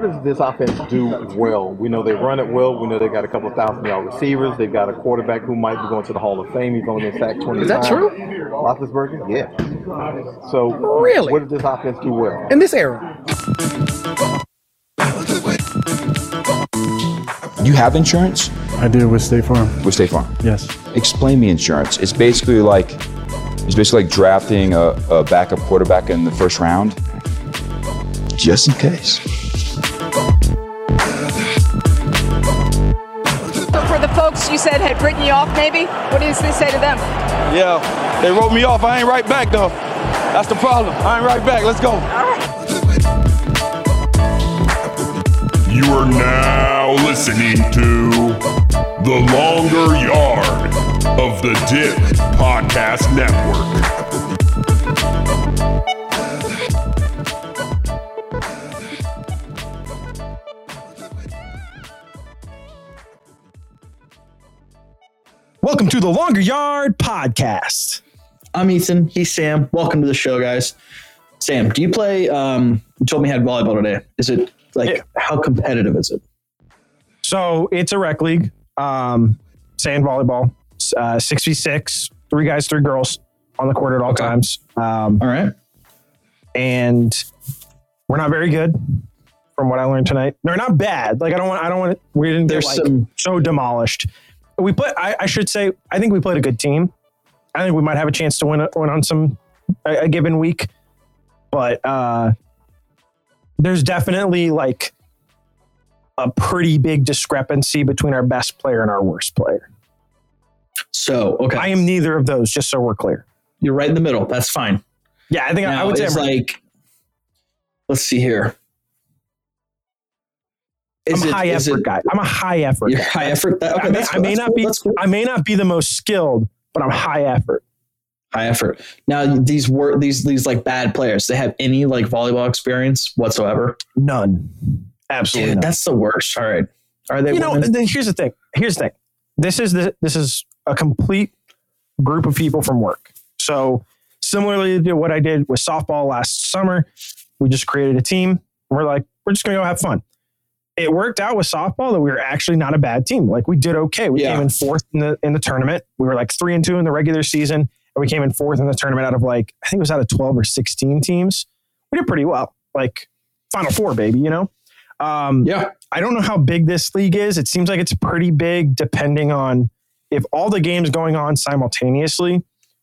what does this offense do well? We know they run it well. We know they got a couple of thousand yard receivers. They've got a quarterback who might be going to the Hall of Fame. He's only been sacked 20 Is that times. true? Roethlisberger? Yeah. So, Really? what does this offense do well? In this era. You have insurance I do with State Farm. with State Farm. Yes. Explain me insurance. It's basically like it's basically like drafting a, a backup quarterback in the first round, just in case. You said had written you off, maybe, what did this say to them? Yeah, they wrote me off. I ain't right back though. That's the problem. I ain't right back. Let's go. You are now listening to The Longer Yard of the Dip Podcast Network. Welcome to the Longer Yard Podcast. I'm Ethan. He's Sam. Welcome to the show, guys. Sam, do you play? Um, you told me you had volleyball today. Is it like Yeah. how competitive is it? So it's a rec league, um, sand volleyball, uh, 6v6, three guys, three girls on the court at all Okay. times. Um, All right. and we're not very good from what I learned tonight. They're not bad. Like I don't want, I don't want, we didn't There's get like some- so demolished. We put, I, I should say, I think we played a good team. I think we might have a chance to win, win on some, a, a given week. But uh, there's definitely like a pretty big discrepancy between our best player and our worst player. So okay, I am neither of those, just so we're clear. you're right in the middle. That's fine. Yeah, I think I- I would say I'm, like, let's see here. Is I'm a high is effort it- guy. I'm a high effort You're guy. high effort. That, okay, I may, that's I may not cool, be cool. I may not be the most skilled, but I'm high effort. high effort. Now these were these these like bad players. They have any like volleyball experience whatsoever. None. Absolutely Dude, none. that's the worst. All right. Are they? you know, then here's the thing. Here's the thing. This is the this is a complete group of people from work. So similarly to what I did with softball last summer, we just created a team. We're like, we're just gonna go have fun. It worked out with softball that we were actually not a bad team. Like we did okay. We Yeah. came in fourth in the in the tournament. We were like three and two in the regular season, and we came in fourth in the tournament out of like I think it was out of twelve or sixteen teams. We did pretty well. Like final four, baby. You know. Um, yeah. I don't know how big this league is. It seems like it's pretty big depending on if all the games going on simultaneously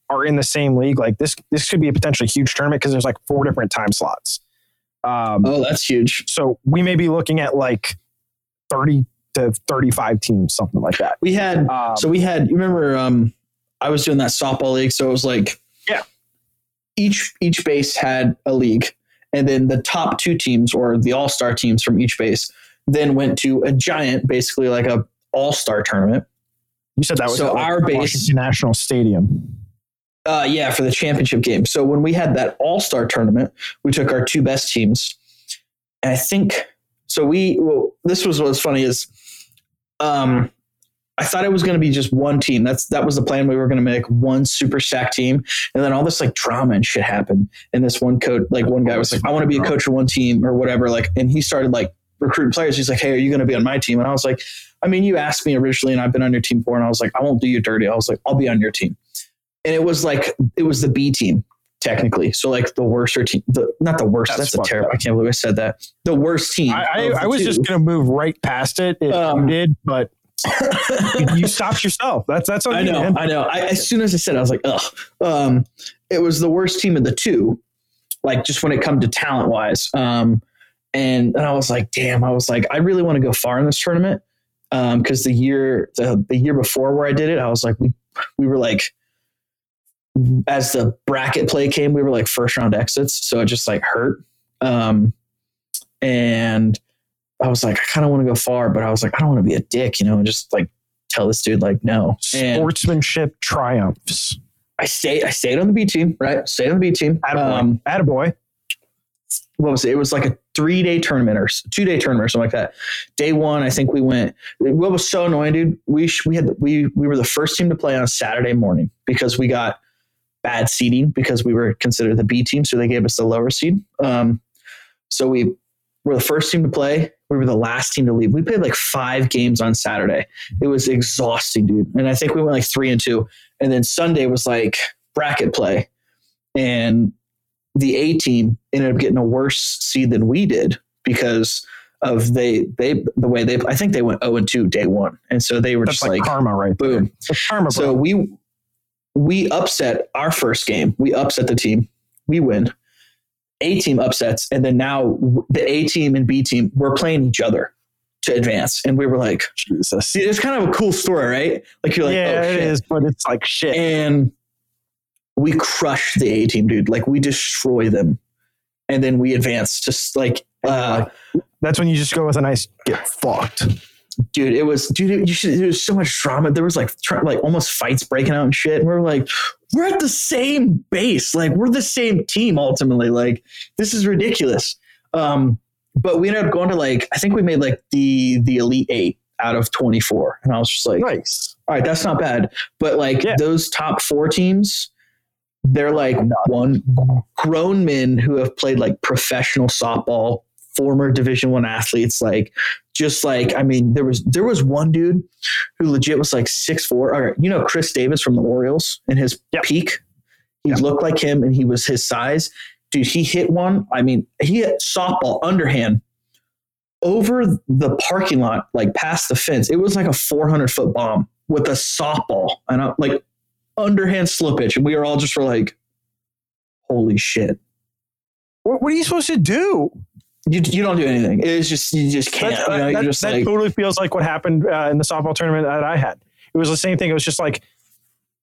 are in the same league. Like this, this could be a potentially huge tournament because there's like four different time slots. Um, Oh, that's huge. so we may be looking at like 30 to 35 teams, something like that. We had Um, so we had. You remember? Um, I was doing that softball league, so it was like Yeah. Each each base had a league, and then the top two teams or the all star teams from each base then went to a giant, basically like a all star tournament. you said that was so at, like, our base- Washington National Stadium. Uh, yeah, for the championship game. So when we had that all star tournament, we took our two best teams, and I think so. We well, this was what's funny is, um, I thought it was going to be just one team. That's that was the plan. We were going to make one super stack team, and then all this like drama and shit happened. And this one coach, like one guy was like, "I want to be a coach for one team or whatever." Like, and he started like recruiting players. He's like, "Hey, are you going to be on my team?" And I was like, "I mean, you asked me originally, and I've been on your team before." And I was like, "I won't do you dirty." I was like, "I'll be on your team." And it was like it was the B team technically. So like the worst team, the not the worst. That's That's, a terrible. up. I can't believe I said that. The worst team. I, I, I was two. just going to move right past it if Um, you did, but you, you stopped yourself. That's that's on I you, know. I know. I, as soon as I said, it, I was like, ugh. Um, it was the worst team of the two, like just when it come to talent wise. Um, and and I was like, damn. I was like, I really want to go far in this tournament. Um, because the year the, the year before where I did it, I was like, we we were like, as the bracket play came, we were like first round exits, so it just like hurt. Um, and I was like, I kind of want to go far, but I was like, I don't want to be a dick, you know, and just like tell this dude like no. And Sportsmanship triumphs. I stayed. I stayed on the B team. Right, stayed on the B team. Attaboy. Um, Attaboy. what was it? It was like a three day tournament or two day tournament or something like that. Day one, I think we went. What was so annoying, dude? We sh- we had we we were the first team to play on a Saturday morning because we got bad seeding because we were considered the B team, so they gave us the lower seed. Um, so we were the first team to play. We were the last team to leave. We played like five games on Saturday. It was exhausting, dude. And I think we went like three and two. And then Sunday was like bracket play. And the A team ended up getting a worse seed than we did because of they they the way they I think they went 0 and 2 day one. And so they were That's just like, like, karma, right? there. boom. Karma, So we we upset our first game. We upset the team. We win. A team upsets, and then now the A team and B team we're playing each other to advance. And we were like, Jesus. see, it's kind of a cool story, right? Like you're like, yeah, oh it shit. is, but it's like shit. And we crush the A team, dude. Like we destroy them, and then we advance. Just like, uh, That's when you just go with a nice get fucked. Dude, it was, dude, it, you should, there was so much drama. There was like, tr- like almost fights breaking out and shit. And we are like, we're at the same base. Like we're the same team ultimately. Like this is ridiculous. Um, but we ended up going to like, I think we made like the, the elite eight out of 24. And I was just like, Nice. all right, that's not bad. But like Yeah. those top four teams, they're like one grown men who have played like professional softball, former Division One athletes. Like, just like I mean, there was there was one dude who legit was like six four. All right, you know Chris Davis from the Orioles in his Yep. peak. He looked like him, and he was his size. Dude, he hit one. I mean, he hit softball underhand over the parking lot, like past the fence. It was like a 400 foot bomb with a softball and I, like underhand slippage. And we were all just were like, holy shit. What, what are you supposed to do? You, you don't do anything. It's just, you just can't. That, you know, that- just that like, totally feels like what happened uh, in the softball tournament that I had. It was the same thing. It was just like,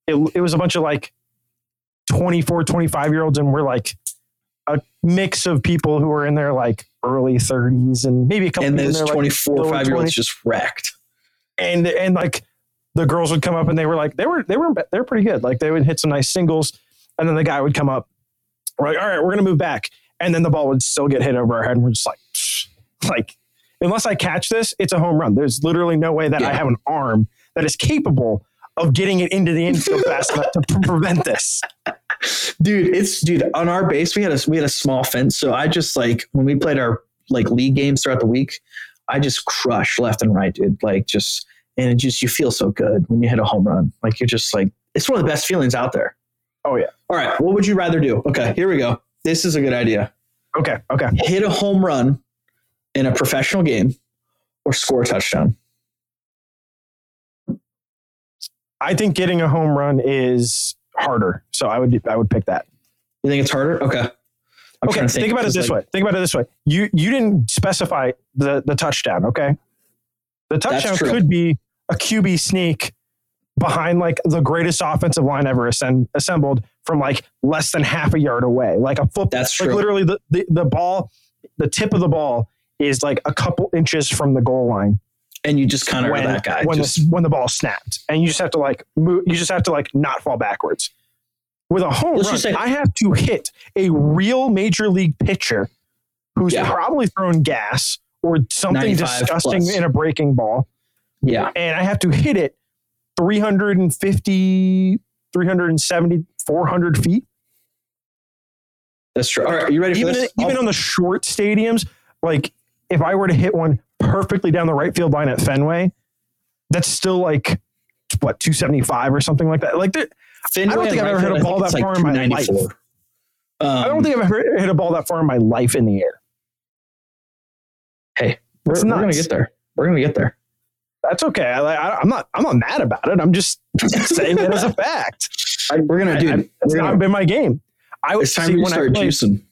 it, it was a bunch of like 24, 25 year olds, and we're like a mix of people who were in their like early 30s and maybe a couple and those their, like, 24, five year olds just wrecked. and and like the girls would come up and they were like they were they were they were pretty good like they would hit some nice singles and then the guy would come up we're like all right we're gonna move back and then the ball would still get hit over our head and we're just like "Psh." like unless i catch this it's a home run. There's literally no way that i have an arm that is capable of getting it into the infield fast enough to pre- prevent this. Dude it's dude on our base we had a we had a small fence so i just like when we played our like league games throughout the week i just crush left and right dude like just and it just you feel so good when you hit a home run. Like you're just like it's one of the best feelings out there. Oh yeah. All right what would you rather do? Okay here we go this is a good idea. Okay okay. Hit a home run in a professional game or score a touchdown. I think getting a home run is harder so i would i would pick that. You think it's harder? Okay. I'm okay, to think, about it this like, way. Think about it this way. You you didn't specify the the touchdown. Okay, the touchdown could be a QB sneak behind like the greatest offensive line ever assembled from like less than half a yard away, like a football. That's like true. literally the, the the ball, the tip of the ball is like a couple inches from the goal line and you just kind of when that guy when just, the when the ball snapped, and you just have to like move. You just have to like not fall backwards. With a home Let's run, say- I have to hit a real major league pitcher who's Yeah. probably thrown gas or something disgusting plus. in a breaking ball, yeah and I have to hit it 350, 370, 400 feet. that's true all right are you ready for Even this even I'll- on the short stadiums, like if I were to hit one perfectly down the right field line at Fenway, that's still like what 275 or something like that. Like there, Fenway I don't think I've ever hit a ball that far in my 294. life. I don't Um, think I've ever hit a ball that far in my life in the air. Hey, we're, we're gonna get there. We're gonna get there. That's okay. I, I'm not. I'm not mad about it. I'm just saying it as a fact. We're gonna do. I, I, it's we're not gonna, been my game. I it's time see when to I start played, juicing.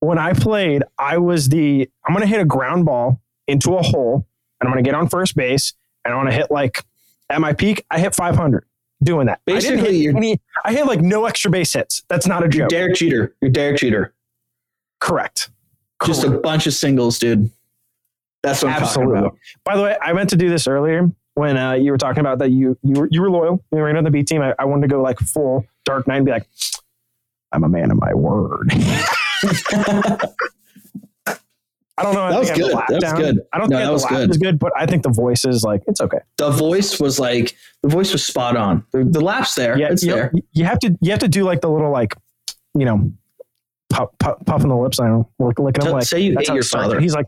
when I played, I was the I'm to hit a ground ball into a hole and I'm to get on first base and I'm gonna hit like at my peak, I hit 500 doing that. I Basically, hit you're- any, I hit like no extra base hits. That's not a joke. Derek Cheater. You're Derek Cheater. Correct. Just a bunch of singles, dude. That's what I'm talking Absolutely. about. By the way, I meant to do this earlier when uh, you were talking about that you you were you were loyal. You were in on the B team. I, I wanted to go like full Dark Knight and be like, I'm a man of my word. I don't know. I That was think I have the good. That was down. good. I don't No, think that was good. is good, but I think the voice is like it's okay. The voice was like the voice was spot on. The, the lap's there. Yeah, it's you, there. you have to you have to do like the little like you know puff, puff, puffing the lips. I don't know, licking like say you that's ate how your started. father. He's like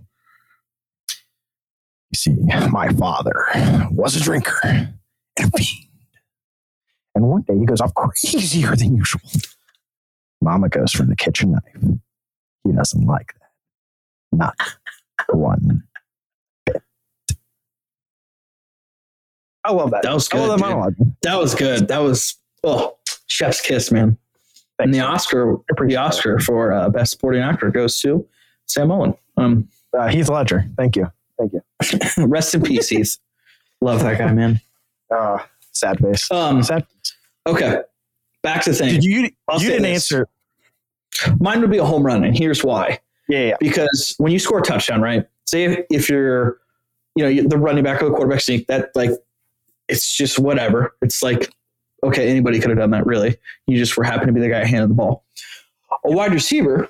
see, my father was a drinker and a fiend. And one day he goes off crazier than usual. Mama goes for the kitchen knife. He doesn't like that. Not one bit. I love that. That was good, that. That was good. That was oh, chef's kiss, man. And the Oscar, the Oscar for uh, best supporting actor goes to Sam Mullen. Um, Uh, Heath Ledger. Thank you. Thank you. rest in peace, Heath. Love that guy, man. Uh, sad face. Um, Sad. okay, back to things. Did you? I'll you say didn't this. answer. Mine would be a home run, and here's why. Yeah, yeah. because when you score a touchdown, right? Say if, if you're, you know, the running back or the quarterback sneak, that like, it's just whatever. It's like, okay, anybody could have done that. Really, you just were happen to be the guy who handed the ball. A wide receiver,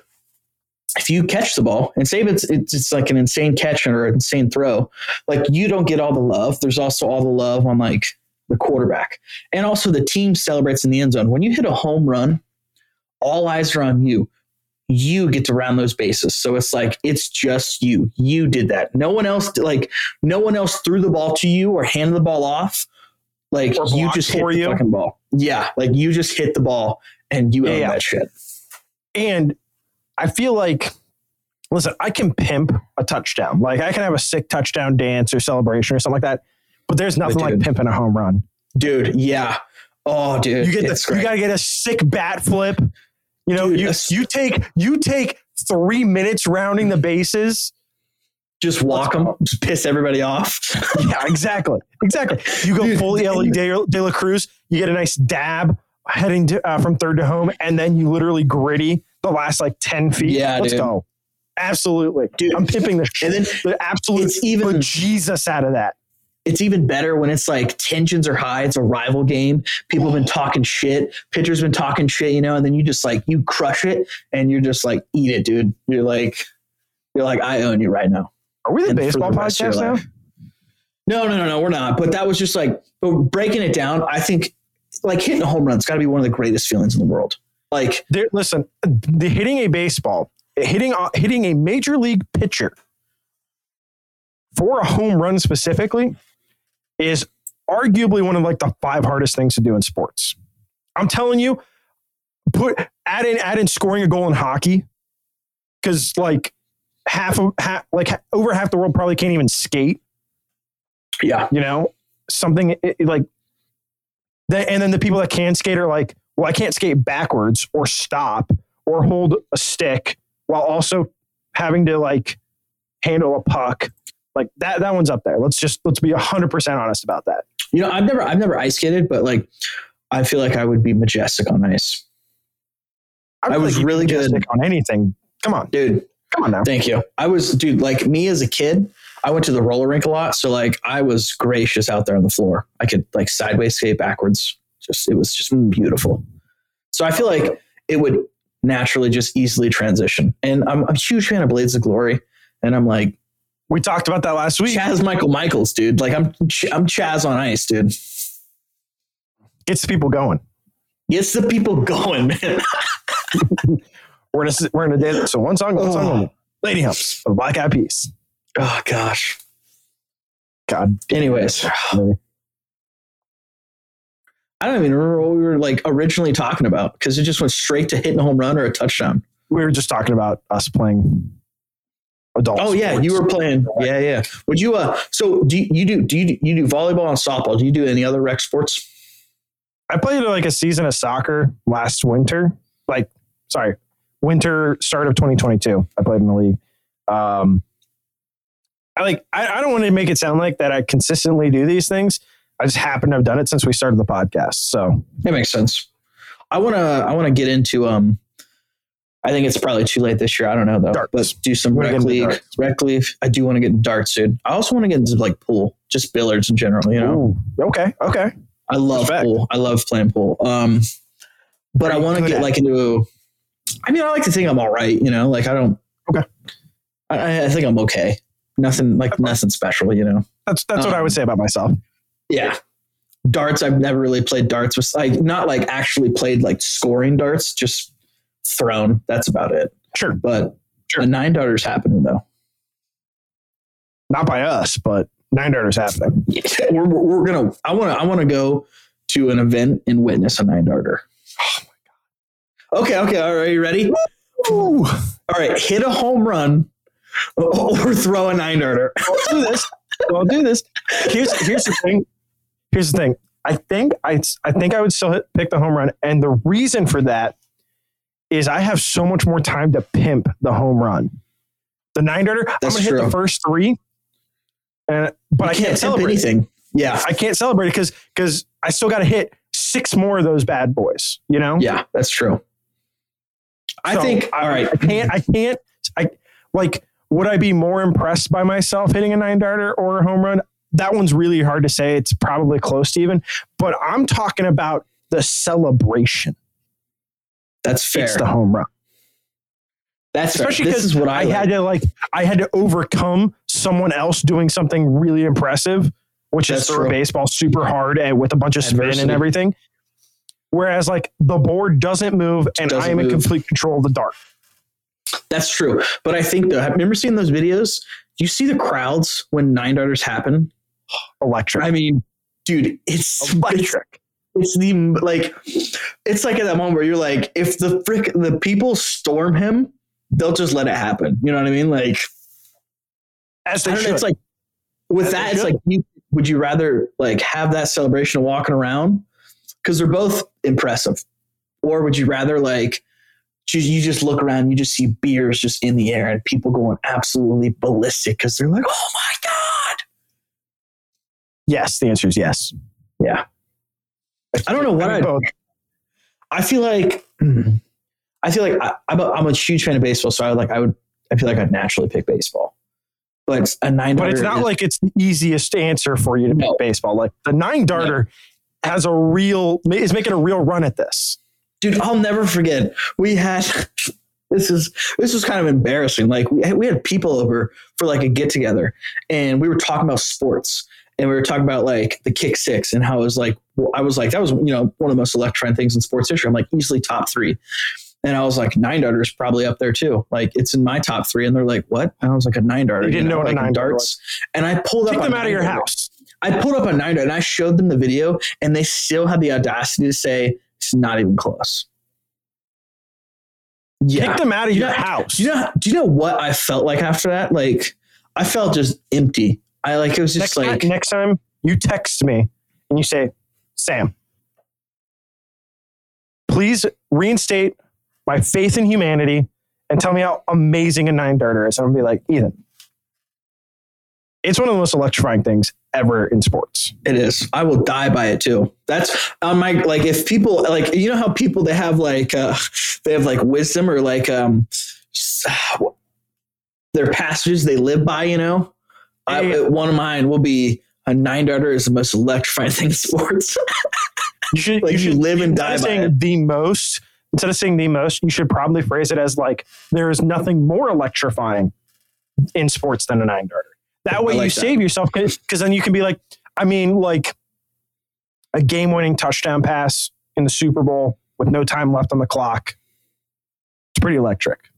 if you catch the ball and say it's it's, it's like an insane catch or an insane throw, like you don't get all the love. There's also all the love on like the quarterback, and also the team celebrates in the end zone when you hit a home run. All eyes are on you you get to round those bases. So it's like it's just you. You did that. No one else like no one else threw the ball to you or handed the ball off. Like you just hit the you. fucking ball. Yeah, like you just hit the ball and you Yeah, own yeah. that shit. And I feel like, listen, I can pimp a touchdown. Like I can have a sick touchdown dance or celebration or something like that. But there's nothing like dude. pimping a home run. Dude, yeah. Oh, dude. You get the, you got to get a sick bat flip. You know, Dude, you you take you take three minutes rounding the bases. just walk them, just piss everybody off. Yeah, exactly, exactly. You go Dude, fully Elly De, De La Cruz. You get a nice dab heading to, uh, from third to home, and then you literally gritty the last like ten feet. Yeah, let's dude. go. Absolutely, Dude. I'm pimping the shit, And then the absolute it's even- Jesus out of that. it's even better when it's like tensions are high. It's a rival game. People have been talking shit. Pitchers have been talking shit, you know, and then you just like you crush it and you're just like eat it, dude. You're like you're like I own you right now. Are we the And baseball the podcast now? life. No, no, no, no, we're not. But that was just like but breaking it down. I think like hitting a home run's got to be one of the greatest feelings in the world. Like There, listen, the hitting a baseball, hitting a, hitting a major league pitcher for a home run specifically is arguably one of like the five hardest things to do in sports. I'm telling you, put add in add in scoring a goal in hockey because like half of half like over half the world probably can't even skate. yeah, You know, something it, like that, and then the people that can skate are like, well, I can't skate backwards or stop or hold a stick while also having to like handle a puck. Like that, that one's up there. Let's just let's be hundred percent honest about that. you know, I've never I've never ice skated, but like I feel like I would be majestic on ice, I feel was like really good. on anything. Come on, dude. come on now. Thank you. I was, dude, like me as a kid, I went to the roller rink a lot. So, like, I was gracious out there on the floor. I could, like, sideways skate backwards. Just, it was just beautiful. So, I feel like it would naturally just easily transition. And I'm, I'm a huge fan of Blades of Glory. And I'm like, We talked about that last week. Chaz Michael Michaels, dude. Like, I'm, Ch- I'm Chaz on ice, dude. Gets people going. Gets the people going, man. We're gonna we're gonna dance. So one song, one song, Oh. Lady Humps of Black Eyed Peas. oh, gosh. God. Anyways. I don't even remember what we were, like, originally talking about because it just went straight to hitting a home run or a touchdown. We were just talking about us playing adult. Oh yeah, you were playing. Yeah, yeah. Would you? Uh, so do you, you do? Do you you do volleyball and softball? Do you do any other rec sports? I played like a season of soccer last winter. Like, sorry, winter start of 2022. I played in the league. Um, I like. I, I don't want to make it sound like that. I consistently do these things. I just happen to have done it since we started the podcast. So That makes sense. I wanna I wanna get into um. I think it's probably too late this year. I don't know though. Darts. But do some rec league. Rec league. I do want to get darts, dude. I also want to get into like pool, just billiards in general. You know, Ooh, okay, okay. I love Respect. pool. I love playing pool. Um, but I want to get at like into. I mean, I like to think I'm all right. You know, like I don't. Okay. I, I think I'm okay. Nothing like nothing special. You know. That's that's what I Um, would say about myself. Yeah. Darts, I've never really played darts with like not like actually played like scoring darts, just thrown. That's about it. Sure, But Sure. a nine darter's happening though. not by us, but Nine darters happening. we're, we're we're gonna. I want to. I want to go to an event and witness a nine darter. Oh my god. Okay. Okay. All right. You ready? All right. Hit a home run or throw a nine darter. I'll do this. I'll do this. Here's here's the thing. Here's the thing. I think I I think I would still hit, pick the home run, and the reason for that is I have so much more time to pimp the home run. The nine darter, I'm gonna hit the first three, and but I can't, can't celebrate. celebrate anything. Yeah. I can't celebrate because because I still got to hit six more of those bad boys. You know. Yeah. That's true. I So, think. I, all right. I can't. I can't. I like. Would I be more impressed by myself hitting a nine darter or a home run? That one's really hard to say. It's probably close to even. But I'm talking about the celebration. That's fair. It's the home run. That's. Especially because what I, I, had to like. I had to overcome someone else doing something really impressive, which That's is throw baseball super hard and with a bunch of spin and everything. Whereas like the board doesn't move and Doesn't I am in complete control of the dart. That's true. But I think though, have you remember seeing those videos? You see the crowds when nine darters happen? Electric. I mean, dude, it's electric. It's the like, it's like at that moment where you're like, if the frick the people storm him, they'll just let it happen. You know what I mean? Like, As I they know, it's like with As that, it's should. like, you, would you rather like have that celebration of walking around because they're both impressive, or would you rather like you, you just look around, you just see beers just in the air and people going absolutely ballistic because they're like, oh my god, yes, the answer is yes. yeah. I don't know what I I. both. I feel like I feel like I, I'm, a, I'm a huge fan of baseball, so I would like I would I feel like I'd naturally pick baseball. But a nine, But it's not is- like it's the easiest answer for you to pick baseball. Like the nine darter has a real is making a real run at this. dude. I'll never forget. We had this is this was kind of embarrassing. Like we had, we had people over for like a get together, and we were talking about sports, and we were talking about like the kick six and how it was like I was like that was you know one of the most electrifying things in sports history. I'm like easily top three. And I was like, nine darter is probably up there too. Like it's in my top three. And they're like, what? And I was like, a nine darter. You didn't know what a nine darts. And I pulled up Take a them out of your darter. house. I pulled up a nine darter and I showed them the video, and they still had the audacity to say it's not even close. Yeah. Take them out of You your know- house. Do you know? Do you know what I felt like after that? Like I felt just empty. I like it was next, just like time, next time you text me and you say, Sam, please reinstate my faith in humanity and tell me how amazing a nine darter is. I'm gonna be like, Ethan, it's one of the most electrifying things ever in sports. it is. I will die by it too. That's on my like. If people like, you know how people they have like uh they have like wisdom or like um their passages they live by. You know, I, one of mine will be a nine darter is the most electrifying thing in sports. You should, Like, you you live and die by saying it. the most, instead of saying the most, you should probably phrase it as like, there is nothing more electrifying in sports than a nine darter. That way like you that. save yourself because then you can be like, I mean, like a game winning touchdown pass in the Super Bowl with no time left on the clock. It's pretty electric.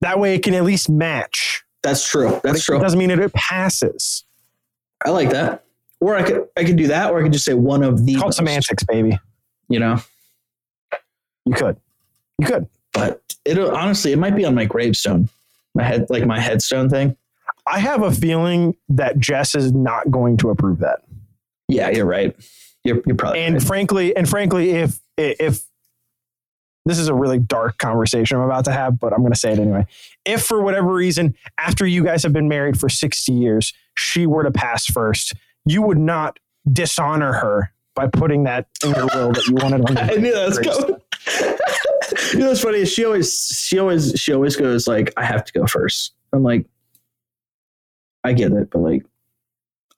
That way it can at least match. That's true. That's It true. doesn't mean it passes. I like that. Or I could I could do that, or I could just say one of the called semantics, baby. You know, You could. You could. but it honestly it might be on my gravestone, my head like my headstone thing. I have a feeling that Jess is not going to approve that. Yeah, you're right. You're you're probably And right. frankly, and frankly, if if this is a really dark conversation I'm about to have, but I'm going to say it anyway. If for whatever reason, after you guys have been married for 60 years, she were to pass first, you would not dishonor her by putting that in your will that you wanted on. I knew that was coming. you know what's funny is she always she always she always goes like I have to go first. I'm like, I get it, but like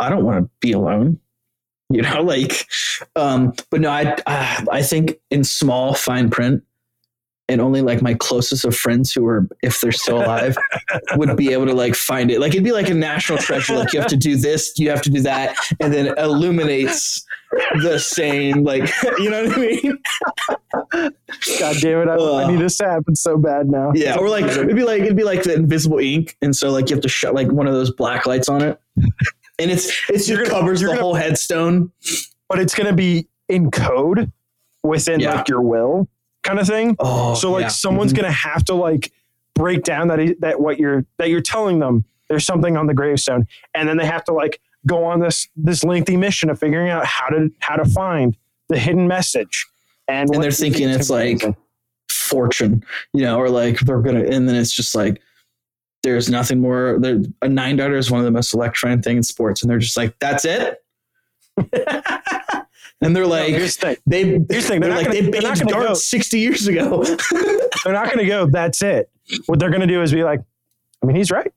I don't want to be alone. You know, like, um, but no, I uh, I think in small fine print, and only like my closest of friends who are, if they're still alive, would be able to like find it. Like it'd be like a national treasure. Like you have to do this, you have to do that, and then illuminates the same. Like you know what I mean? God damn it! I, I need this to happen so bad now. Yeah, or like it'd be like it'd be like the invisible ink, and so like you have to shut like one of those black lights on it, and it's it's just covers the gonna- whole headstone. but it's going to be in code within Yeah. like your will kind of thing. Oh, so like yeah. someone's Mhm. going to have to like break down that that what you're that you're telling them there's something on the gravestone and then they have to like go on this this lengthy mission of figuring out how to how to find the hidden message. And, and they're thinking it's like fortune, you know, or like they're gonna, and then it's just like there's nothing more. There, a nine darter is one of the most electrifying thing in sports, and they're just like, that's it. and they're No, like, here's the thing. they, Here's the thing, they're, they're like, they gonna- not banned darts go- 60 years ago. They're not going to go. That's it. What they're going to do is be like, I mean, he's right.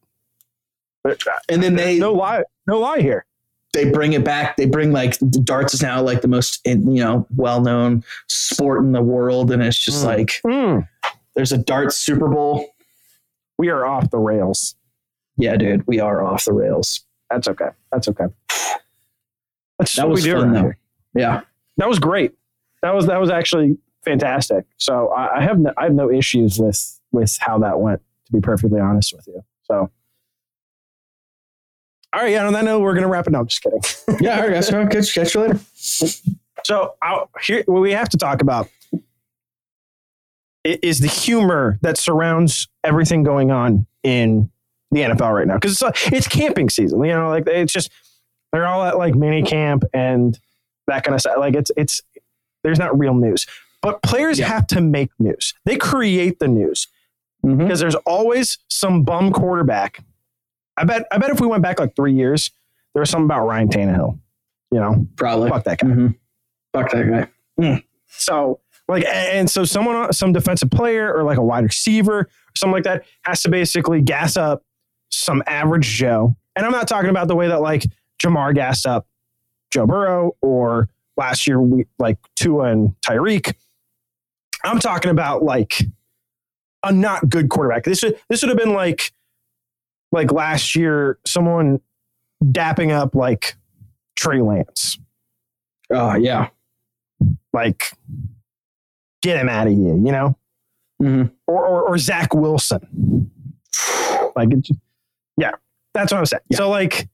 Uh, and then they, no lie, no lie here. they bring it back. They bring like darts is now like the most, you know, well known sport in the world. And it's just Mm. like, Mm, there's a darts Super Bowl. we are off the rails. Yeah, dude, we are off the rails. That's okay. That's okay. That's That was fun around though. here. Yeah. That was great. That was that was actually fantastic. So I, I have no, I have no issues with with how that went. To be perfectly honest with you. So. All right, yeah. On that note, we're gonna wrap it. No, I'm just kidding. Yeah, all right, guys. I'll catch, catch you later. So I'll, here, what we have to talk about is the humor that surrounds everything going on in the NFL right now because it's, it's camping season. You know, like it's just they're all at like mini camp and that kind of stuff. Like it's it's there's not real news, but players Yeah. have to make news. They create the news Mhm. because there's always some bum quarterback. I bet I bet if we went back like three years, there was something about Ryan Tannehill. You know, Probably. fuck that guy. Mhm. Fuck that guy. So like, and so someone, some defensive player or like a wide receiver or something like that has to basically gas up some average Joe. And I'm not talking about the way that like Ja'Marr gassed up Joe Burrow or last year we like Tua and Tyreek. I'm talking about like a not good quarterback. This would this would have been like like last year someone dapping up like Trey Lance Oh, yeah. like get him out of here, you know, Mhm. or, or or Zach Wilson, like just- yeah, that's what I'm saying. So like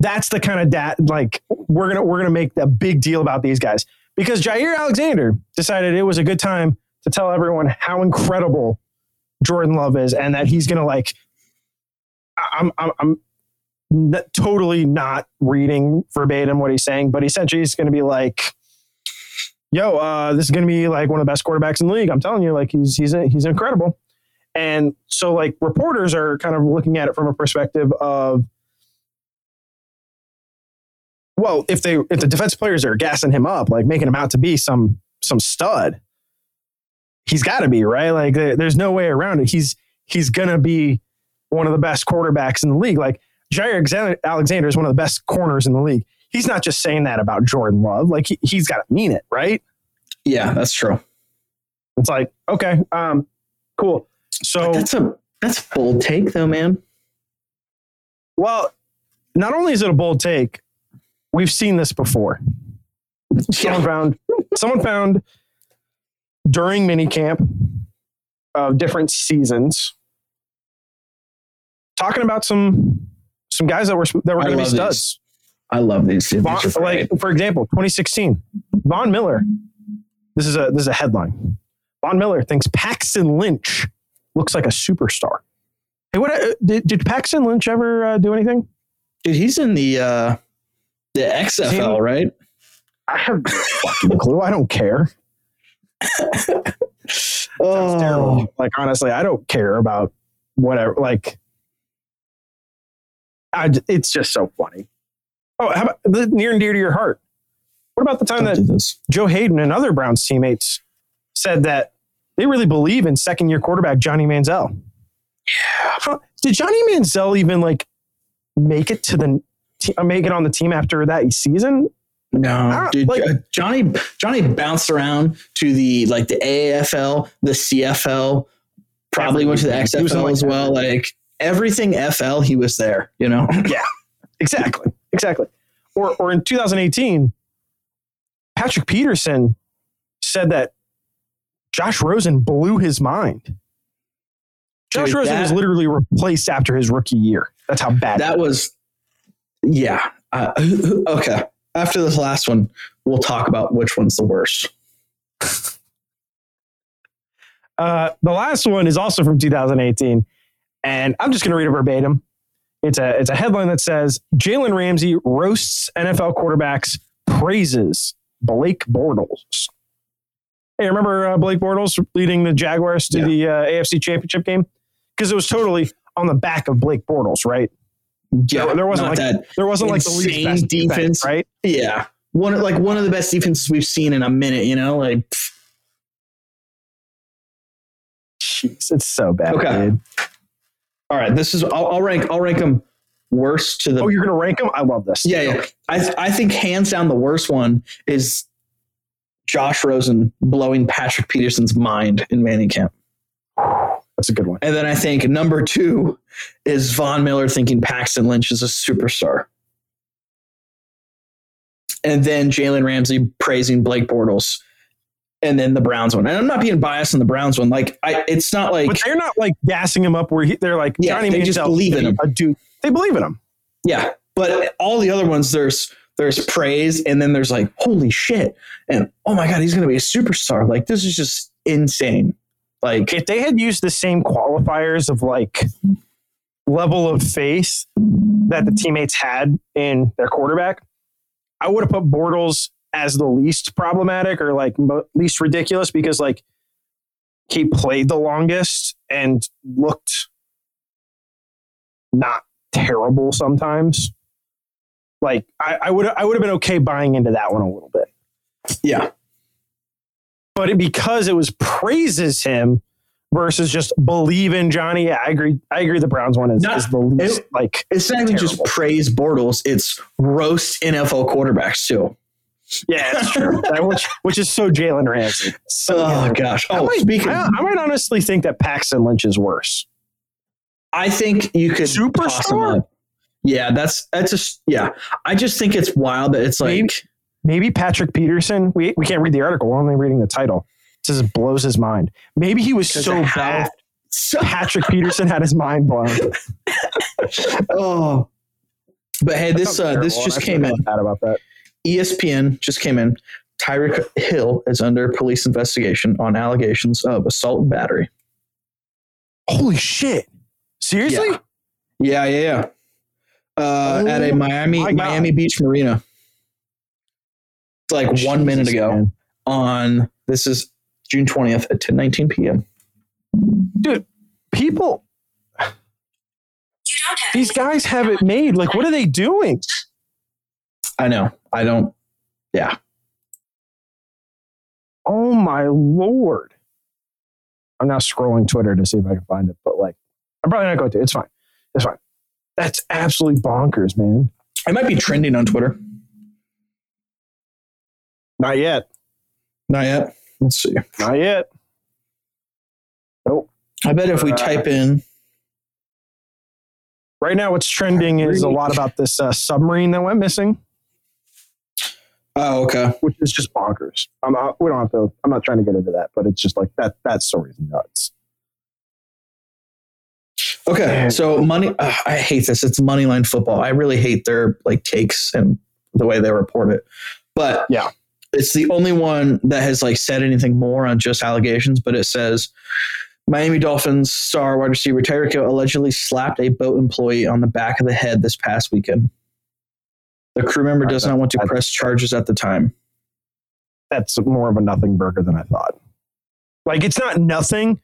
that's the kind of dat like we're gonna we're gonna make a big deal about these guys because Jaire Alexander decided it was a good time to tell everyone how incredible Jordan Love is and that he's gonna like I'm I'm, I'm n- totally not reading verbatim what he's saying, but essentially he's gonna be like yo, uh, this is going to be like one of the best quarterbacks in the league. I'm telling you, like he's he's he's incredible. And so like reporters are kind of looking at it from a perspective of well, if they if the defensive players are gassing him up, like making him out to be some some stud, he's got to be right. Like there's no way around it. He's he's gonna be one of the best quarterbacks in the league. Like Jaire Alexander- is one of the best corners in the league. He's not just saying that about Jordan Love. Like he, he's got to mean it, right? Yeah, that's true. It's like okay, um, cool. So That's a that's a bold take though, man. well, not only is it a bold take, we've seen this before. Someone found someone found during minicamp of different seasons talking about some some guys that were that were going to be studs. these. I love these. These Von, like for example, 2016, Von Miller. This is a this is a headline. Von Miller thinks Paxton Lynch looks like a superstar. Hey, what uh, did, did Paxton Lynch ever uh, do anything? Dude, he's in the uh the XFL, right? I have no fucking clue. I don't care. Oh, terrible. Like honestly, I don't care about whatever. Like, I j- it's just so funny. Oh, how about the near and dear to your heart? What about the time don't that. Joe Haden and other Browns teammates said that they really believe in second year quarterback Johnny Manziel? Yeah. Did Johnny Manziel even like make it to the te- uh, make it on the team after that season? No, dude, like- uh, Johnny Johnny bounced around to the like the AAFL, the CFL, probably went to the Everything. He was in, XFL like, as well. Like everything FL, he was there. You know, yeah, Exactly. Exactly. Or or in 2018, Patrick Peterson said that Josh Rosen blew his mind. Josh Dude, Rosen that- was literally replaced after his rookie year. That's how bad that was, yeah. Uh, okay, after this last one, we'll talk about which one's the worst. Uh, the last one is also from 2018, and I'm just going to read it verbatim. It's a it's a headline that says Jalen Ramsey roasts NFL quarterbacks, praises Blake Bortles. Hey, remember uh, Blake Bortles leading the Jaguars to Yeah. the uh, AFC Championship game? Because it was totally on the back of Blake Bortles, right? Yeah, there wasn't like that. there wasn't like the best defense, defense. right? Yeah, one of- like one of the best defenses we've seen in a minute. You know, like pff, Jeez, it's so bad. Okay. dude. all right. This is I'll, I'll rank I'll rank them worst to the Oh, you're gonna rank them? I love this. Yeah, yeah. I I think hands down the worst one is Josh Rosen blowing Patrick Peterson's mind in minicamp. That's a good one. And then I think number two is Von Miller thinking Paxton Lynch is a superstar. And then Jalen Ramsey praising Blake Bortles. And then the Browns one. And I'm not being biased on the Browns one. Like I it's not like But they're not like gassing him up where he, they're like Yeah, Johnny they just believe in him. A dude, they believe in him. Yeah, but all the other ones, there's there's praise, and then there's like, holy shit, and oh my god, he's gonna be a superstar. Like this is just insane. Like If they had used the same qualifiers of like level of faith that the teammates had in their quarterback, I would have put Bortles as the least problematic or like least ridiculous because like he played the longest and looked not terrible sometimes. Like I, I would I would have been okay buying into that one a little bit. yeah, but it, because it was praises him versus just believe in Johnny. Yeah, I agree. I agree. The Browns one is, Not- is the least it- like. it's not even just praise Bortles; it's roast NFL quarterbacks too. Yeah, it's true. Which which is so Jalen Ramsey. So Oh gosh! I Oh, might, speaking, I, I might honestly think that Paxton Lynch is worse. I think you could Superstar? up. Yeah, that's that's just yeah. I just think it's wild that it's like Maybe- Patrick Peterson. We we can't read the article. We're only reading the title. It says it blows his mind. Maybe he was so bad. so, Patrick Peterson had his mind blown. oh. But hey, this uh, this just came in. bad about that. ESPN just came in. Tyreek Hill is under police investigation on allegations of assault and battery. Holy shit! Seriously? Yeah, yeah, yeah. Uh, Oh at a Miami. Miami Beach Marina. Like oh, one minute ago man. on this is June 20th at 10:19 p.m. dude, people, these guys have it made. Like, what are they doing? I know. I don't yeah. Oh my lord! I'm now scrolling Twitter to see if I can find it, but like, I'm probably not going to. It's fine. It's fine. That's absolutely bonkers, man. It might be trending on Twitter. Not yet. Not yet. Let's see. Not yet. Nope. I bet if we type in Right now, what's trending is a lot about this uh, submarine that went missing, Oh, okay. which is just bonkers. I'm not, we don't have to. I'm not trying to get into that, but it's just like that. That story's nuts. Okay, so money. Uh, I hate this. It's moneyline football. I really hate their like takes and the way they report it. But Yeah. It's the only one that has like said anything more on just allegations. But it says Miami Dolphins star wide receiver Tyreek Hill allegedly slapped a boat employee on the back of the head this past weekend. The crew member does not want to press charges at the time. that's more of a nothing burger than I thought. Like it's not nothing.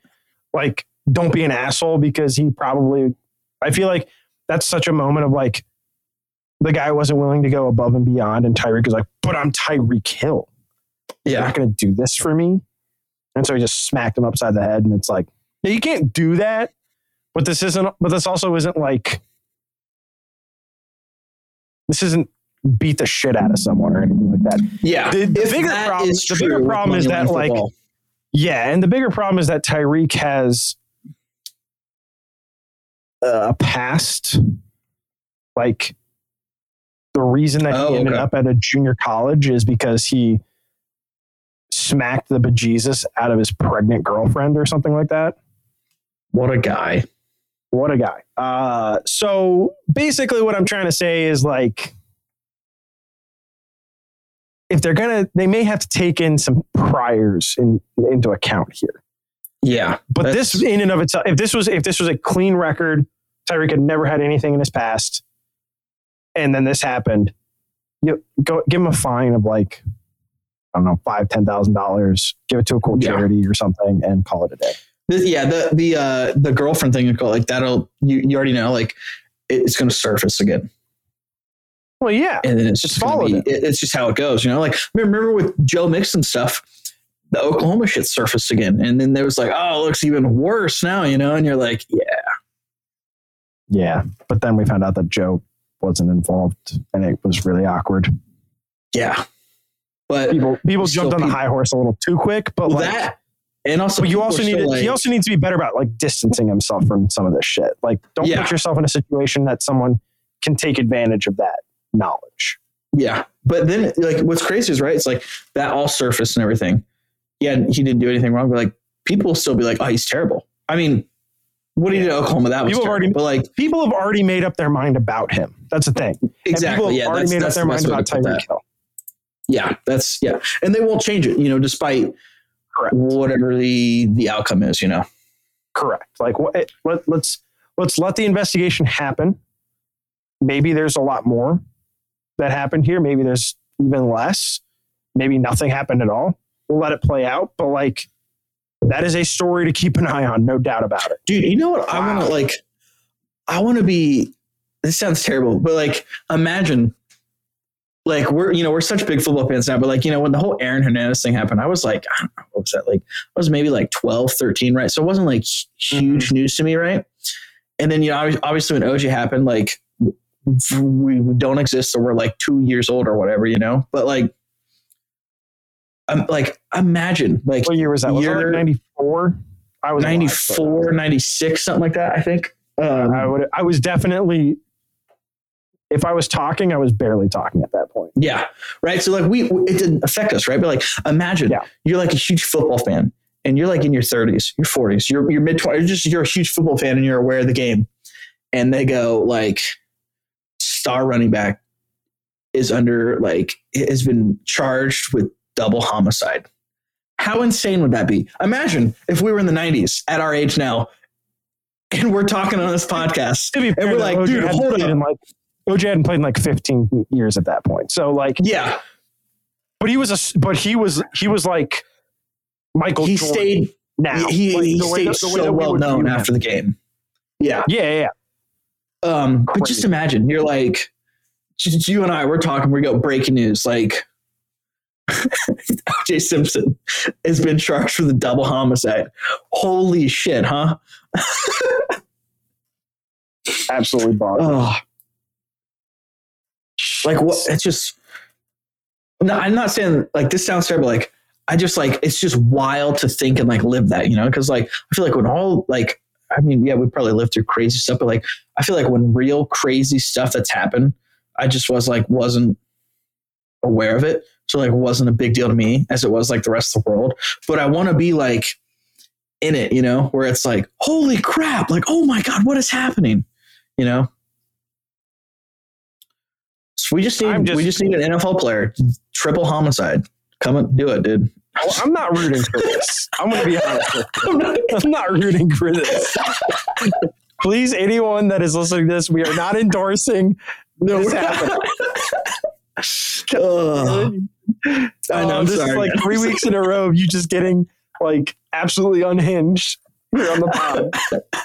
Like don't be an asshole because he probably. I feel like that's such a moment of like the guy wasn't willing to go above and beyond, and Tyreek was like, "But I'm Tyreek Hill. You're not going to do this for me." And so he just smacked him upside the head, and it's like, yeah, you can't do that. But this isn't. But this also isn't like. This isn't beat the shit out of someone or anything like that. Yeah. The- the bigger problem- is the bigger problem is that, like, football. Yeah, and the bigger problem is that Tyreek has uh, a past. Like the reason that he Oh, ended okay. up at a junior college is because he smacked the bejesus out of his pregnant girlfriend or something like that. what a guy. What a guy. Uh, so basically, what I'm trying to say is like, if they're gonna, they may have to take in some priors in, into account here. Yeah. But this, in and of itself, if this was if this was a clean record, Tyreek had never had anything in his past, and then this happened, you go give him a fine of like I don't know five ten thousand dollars, give it to a cool Yeah. charity or something, and call it a day. The- yeah, the the uh the girlfriend thing like that'll you, you already know like it's going to surface again, Well, yeah, and then it's Just just gonna followed be, it. it- it's just how it goes, you know. Like remember with Joe Mixon stuff, the Oklahoma shit surfaced again, and then there was like, oh, it looks even worse now, you know, and you're like, yeah, yeah. But then we found out that Joe wasn't involved, and it was really awkward. yeah, but People people jumped on the high horse a little too quick, but well, like, that and also you also need to, like, he also needs to be better about like distancing himself from some of this shit. Like, don't Yeah. put yourself in a situation that someone can take advantage of that knowledge. Yeah. But then like what's crazy is right, it's like that all surfaced and everything. Yeah, he didn't do anything wrong, but like people will still be like, Oh, he's terrible. I mean, what he did at Oklahoma, that was People terrible. already- but like People have already made up their mind about him. That's the thing. And exactly. people Yeah, already that's, made up their the mind about to put that. Tyreek Hill. Yeah, that's yeah. And they won't change it, you know, despite Correct. whatever the the outcome is, you know. Correct. Like, what? It, let, let's let's let the investigation happen. Maybe there's a lot more that happened here. Maybe there's even less. Maybe nothing happened at all. We'll let it play out. But like, that is a story to keep an eye on, no doubt about it. Dude, you know what I want to like I want to be this sounds terrible, but like imagine like we're you know we're such big football fans now but like you know when the whole Aaron Hernandez thing happened I was like I don't know what was that like I was maybe like 12 13 right so it wasn't like huge Mm-hmm. news to me right and then you know obviously when OJ happened like we don't exist so we're like 2 years old or whatever you know but like i'm like imagine like What year was that? Was like 94? I was alive, 94 96 something like that I think um, I would. I was definitely. If I was talking, I was barely talking at that point. Yeah. Right. So like we, it didn't affect us. Right. But like, imagine Yeah. you're like a huge football fan and you're like in your thirties, your forties, you're, you're mid twenties, just, you're a huge football fan and you're aware of the game. And they go like star running back is under like, has been charged with double homicide. How insane would that be? Imagine if we were in the nineties at our age now and we're talking on this podcast and we're like, dude, hold up. like OJ hadn't played in like 15 years at that point. So like, Yeah. but he was a But he was. He was like Michael. He Jordan stayed now. he, Like, he stayed that- so we well known after the game. Yeah. Yeah, yeah, yeah. Um, but just imagine you're like, you and I, we're talking, we go breaking news. Like, OJ Simpson has been charged with a double homicide. Holy shit, huh? absolutely bonkers. Oh. Like, what? It's just, no, I'm not saying like this sounds terrible. Like, I just like, it's just wild to think and like live that, you know? Cause like, I feel like when all like, I mean, yeah, we probably lived through crazy stuff, but like, I feel like when real crazy stuff that's happened, I just was like, wasn't aware of it. So like, wasn't a big deal to me as it was like the rest of the world. But I want to be like in it, you know, where it's like, holy crap, like, oh my God, what is happening? You know? We just need, just- we just need an NFL player, triple homicide. Come and do it, dude. Well, I'm not rooting for this. I'm going to be honest. With you. I'm not- I'm not rooting for this. Please, anyone that is listening to this, we are not endorsing No, this happening. Ugh. Uh, I know. I'm this sorry. is like man. three weeks in a row of you just getting like absolutely unhinged here on the pod.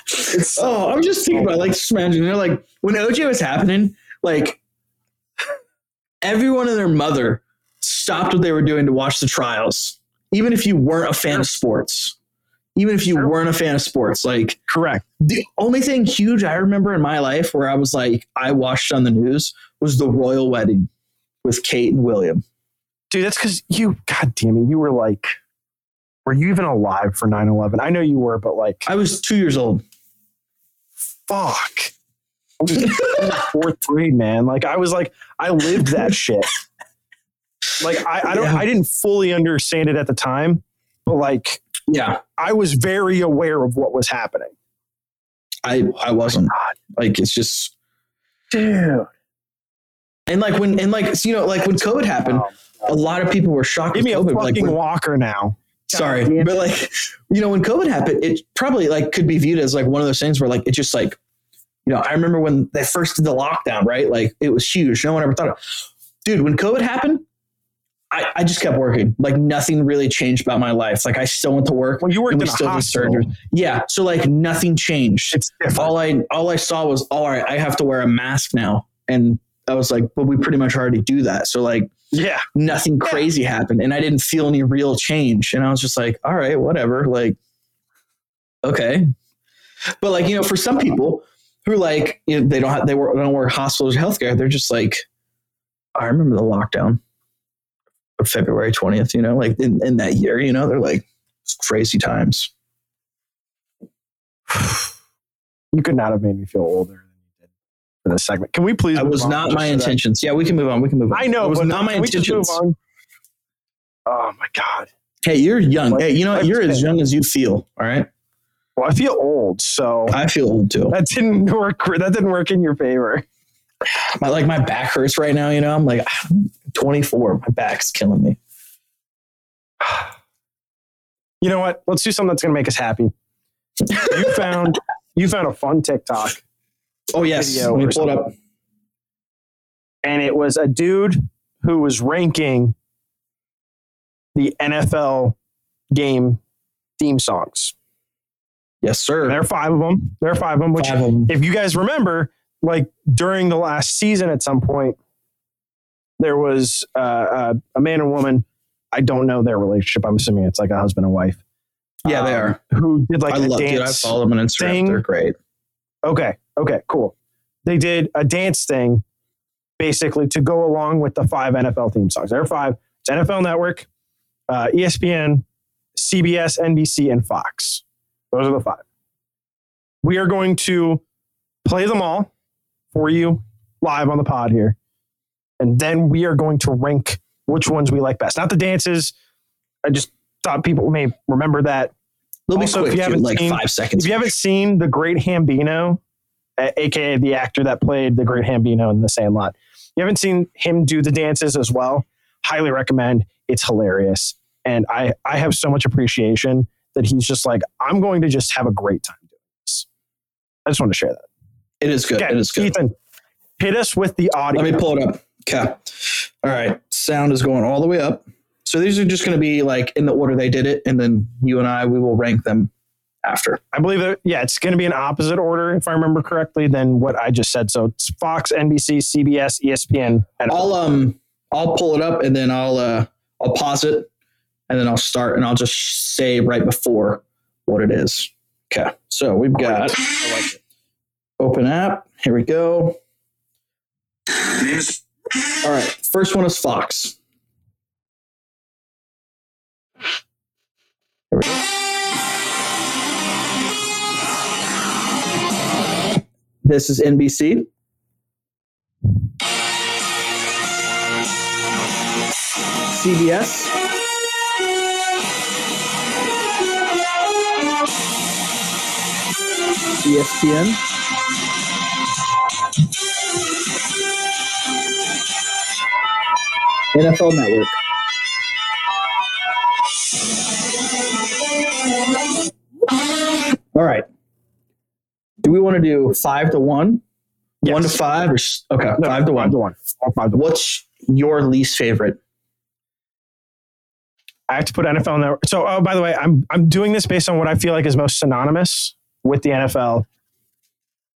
It's Oh, I'm just thinking about like just imagine they're like when OJ was happening, like everyone and their mother stopped what they were doing to watch the trials, even if you weren't a fan of sports. Even if you weren't a fan of sports, like correct. the only thing huge I remember in my life where I was like I watched on the news was the royal wedding. with Kate and William. Dude, that's because you, god damn it, you were like, were you even alive for 9 11? I know you were, but like, I was two years old. fuck. I was in fourth grade, man. Like, I was like, I lived that shit. Like, I, I don't, Yeah. I didn't fully understand it at the time, but like, Yeah, I was very aware of what was happening. I I wasn't. Like it's just Dude. and like when and like you know like when COVID happened, oh, a lot of people were shocked. Give me a COVID. Like, fucking when- walker now. sorry, but like you know when COVID happened, it probably like could be viewed as like one of those things where like it just like you know I remember when they first did the lockdown, right? Like it was huge. No one ever thought of. Dude, when COVID happened, I, I just kept working. Like nothing really changed about my life. Like I still went to work. Well, you worked in we a still hospital. surgery. Yeah. So like nothing changed. It's different. all I all I saw was all right, I have to wear a mask now. And I was like, but we pretty much already do that. So like yeah. nothing crazy happened and I didn't feel any real change. And I was just like, all right, whatever. Like, okay. But like, you know, for some people who like you know, they don't have they work they don't work hospitals or healthcare, they're just like, I remember the lockdown of February 20th, you know, like in, in that year, you know, they're like crazy times. You could not have made me feel older than you did for this segment. Can we please? That was not my so that- intentions. Yeah, we can move on. We can move on. I know, it was not my can we just move intentions. Oh my god. Hey, you're young. Hey, you know? You're as young as you feel. All right. Well, I feel old, so I feel old too. that didn't work. That didn't work in your favor. My, like my back hurts right now. You know, I'm like I'm 24. My back's killing me. You know what? Let's do something that's going to make us happy. You found you found a fun TikTok, Oh yes. Let me pull it up. and it was a dude who was ranking the NFL game theme songs. Yes, sir. There are five of them. There are five of them. Which, of 'em. if you guys remember, like during the last season, at some point, there was uh, uh, a man and woman. I don't know their relationship. I'm assuming it's like a husband and wife. Yeah, they um, are. Who did like I a love dance? dude. I follow them on Instagram. thing. They're great. Okay. Okay. Cool. They did a dance thing basically to go along with the five NFL theme songs. There are five. It's NFL Network, uh, ESPN, CBS, NBC, and Fox. Those are the five. We are going to play them all for you live on the pod here. And then we are going to rank which ones we like best. Not the dances. I just thought people may remember that. They'll Also, be if quick, you haven't like seen- five seconds. If you haven't seen the Great Hambino, aka the actor that played the Great Hambino in The Sandlot, you haven't seen him do the dances as well. Highly recommend. It's hilarious, and I I have so much appreciation that he's just like I'm going to just have a great time doing this. I just want to share that. it is good. Okay, It is good. Ethan, hit us with the audio. Let me pull it up. Okay. All right. Sound is going all the way up. So these are just going to be like in the order they did it, and then you and I we will rank them after. I believe that yeah, it's going to be an opposite order if I remember correctly than what I just said. So it's Fox, NBC, CBS, ESPN, and I'll um I'll pull it up and then I'll uh I'll pause it and then I'll start and I'll just say right before what it is. Okay. So we've got open app. Here we go. All right. First one is Fox. Here we go. This is NBC. CBS. ESPN. NFL Network. All right. Do we want to do five to one? One to five or okay, No, five to one. Five to one. Five to one. What's your least favorite? I have to put NFL Network. So, oh, by the way, I'm I'm doing this based on what I feel like is most synonymous with the NFL.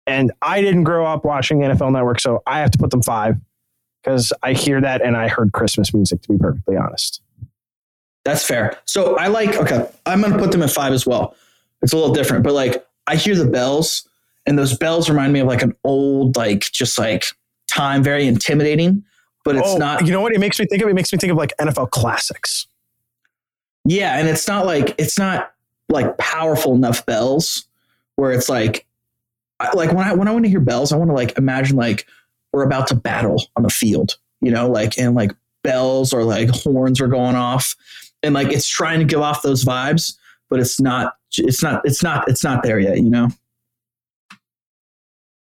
And I didn't grow up watching the NFL Network, so I have to put them five because I hear that and I heard Christmas music. To be perfectly honest, That's fair. So I like okay. I'm gonna put them at five as well. It's a little different, but like I hear the bells, and those bells remind me of like an old, like just like time, very intimidating. but it's oh, not. You know what? It makes me think of. It makes me think of like NFL classics. Yeah, and it's not like it's not like powerful enough bells where it's like I, like when I when I want to hear bells, I want to like imagine like we're about to battle on the field, you know, like and like bells or like horns are going off, and like it's trying to give off those vibes, but it's not. It's not. It's not. It's not there yet, you know.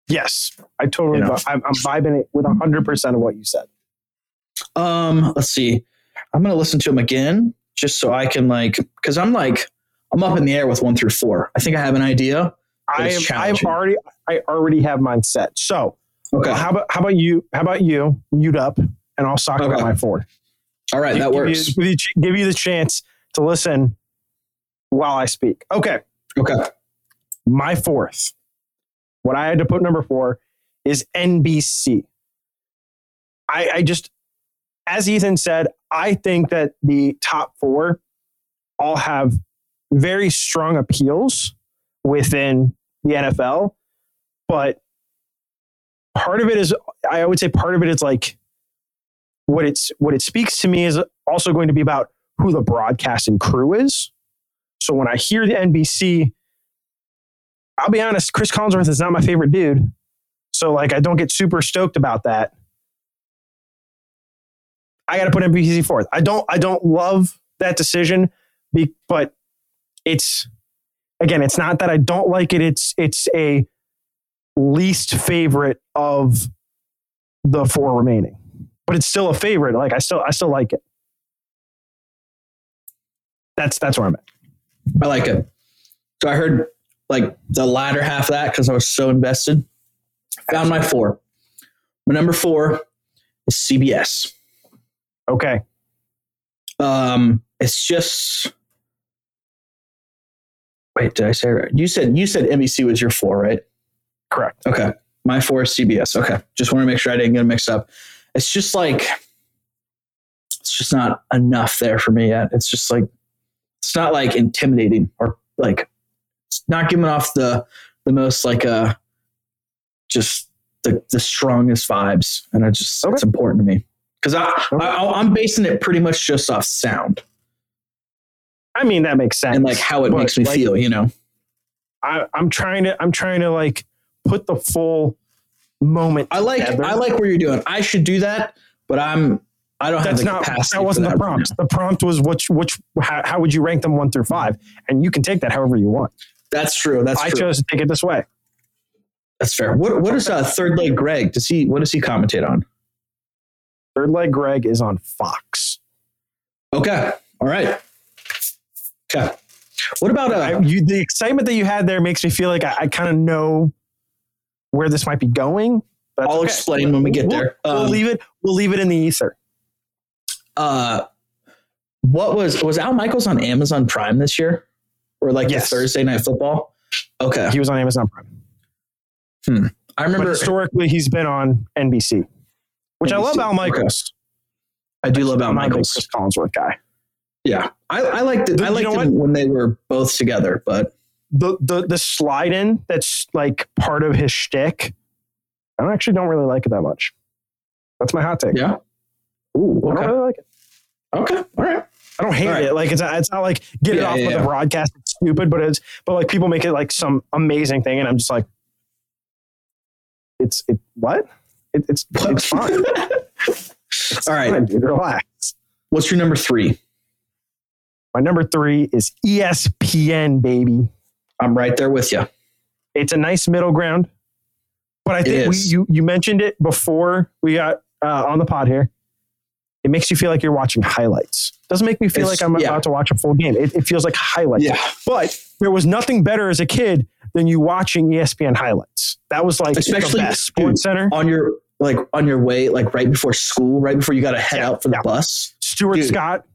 Yes, I totally. You know. I'm, I'm vibing it with hundred percent of what you said. Um, let's see. I'm gonna listen to them again just so I can like because I'm like I'm up in the air with one through four. I think I have an idea. I am. I've challenging. already. I already have mine set. So Okay. how about how about you? How about you mute up and I'll talk about Okay. my four. All right, that give works. You, give, you, give you the chance to listen while I speak. Okay. Okay. My fourth. What I had to put number four is NBC. I, I just, as Ethan said, I think that the top four all have very strong appeals within the NFL, but part of it is, I would say part of it is like what it's what it speaks to me is also going to be about who the broadcasting crew is. So when I hear the NBC, I'll be honest, Chris Collinsworth is not my favorite dude. So like I don't get super stoked about that. I got to put NBC fourth. I don't I don't love that decision, but it's again, it's not that I don't like it. It's it's a least favorite of the four remaining, but it's still a favorite. Like I still I still like it. That's that's where I'm at. I like it. So I heard like the latter half of that because I was so invested. Found my four. My number four is CBS. Okay. Um, it's just. Wait, did I say it right? You said you said NBC was your four, right? Correct. Okay. My four is CBS. Okay. Just want to make sure I didn't get it mixed up. It's just like it's just not enough there for me yet. It's just like it's not like intimidating or like it's not giving off the the most like uh just the the strongest vibes. And I just Okay. it's important to me. Because I, Okay. I I'm basing it pretty much just off sound I mean that makes sense. and like how it But, makes me like, feel, you know. I, I'm trying to I'm trying to like put the full moment. I like together. I like where you're doing. I should do that, but I'm I don't have That's the not that wasn't for the prompt. The prompt was which which how, how would you rank them one through five, and you can take that however you want. That's true. That's I true. chose to take it this way. That's fair. What what is uh, third leg Greg? Does he what does he commentate on? Third leg Greg is on Fox. Okay. All right. Okay. What about I, uh you, the excitement that you had there makes me feel like I, I kind of know where this might be going. But I'll okay. explain when we get We'll- there. We'll Um, leave it. We'll leave it in the ether. uh what was was Al Michaels on Amazon Prime this year? Or like Yes. Thursday night football? Okay. He was on Amazon Prime. I But remember historically, he's been on NBC, which I love. NBC, Al Michaels. I do love Al I'm not a big Michaels. Chris Collinsworth guy. Yeah. I, I liked it. The- I liked them when they were both together, but the the the slide in that's like part of his shtick. I actually don't really like it that much. That's my hot take. yeah. Ooh, I don't really like it. Okay. All right. I don't hate right. it. Like it's not, it's not like get it off yeah, with yeah. the broadcast. It's stupid, but it's but like people make it like some amazing thing, and I'm just like, it's it what? It, it's it's fine. It's All right. fine, dude. Relax. What's your number three? My number three is ESPN, baby. I'm right there with you. It's a nice middle ground, but I think we, you you mentioned it before we got uh, on the pod here. It makes you feel like you're watching highlights. Doesn't make me feel It's- like I'm yeah. about to watch a full game. It, it feels like highlights. Yeah. But there was nothing better as a kid than you watching ESPN highlights. That was like Especially, Sports Center. On your like on your way, like right before school, right before you got to head Yeah, out for the yeah. bus. Stuart dude. Scott.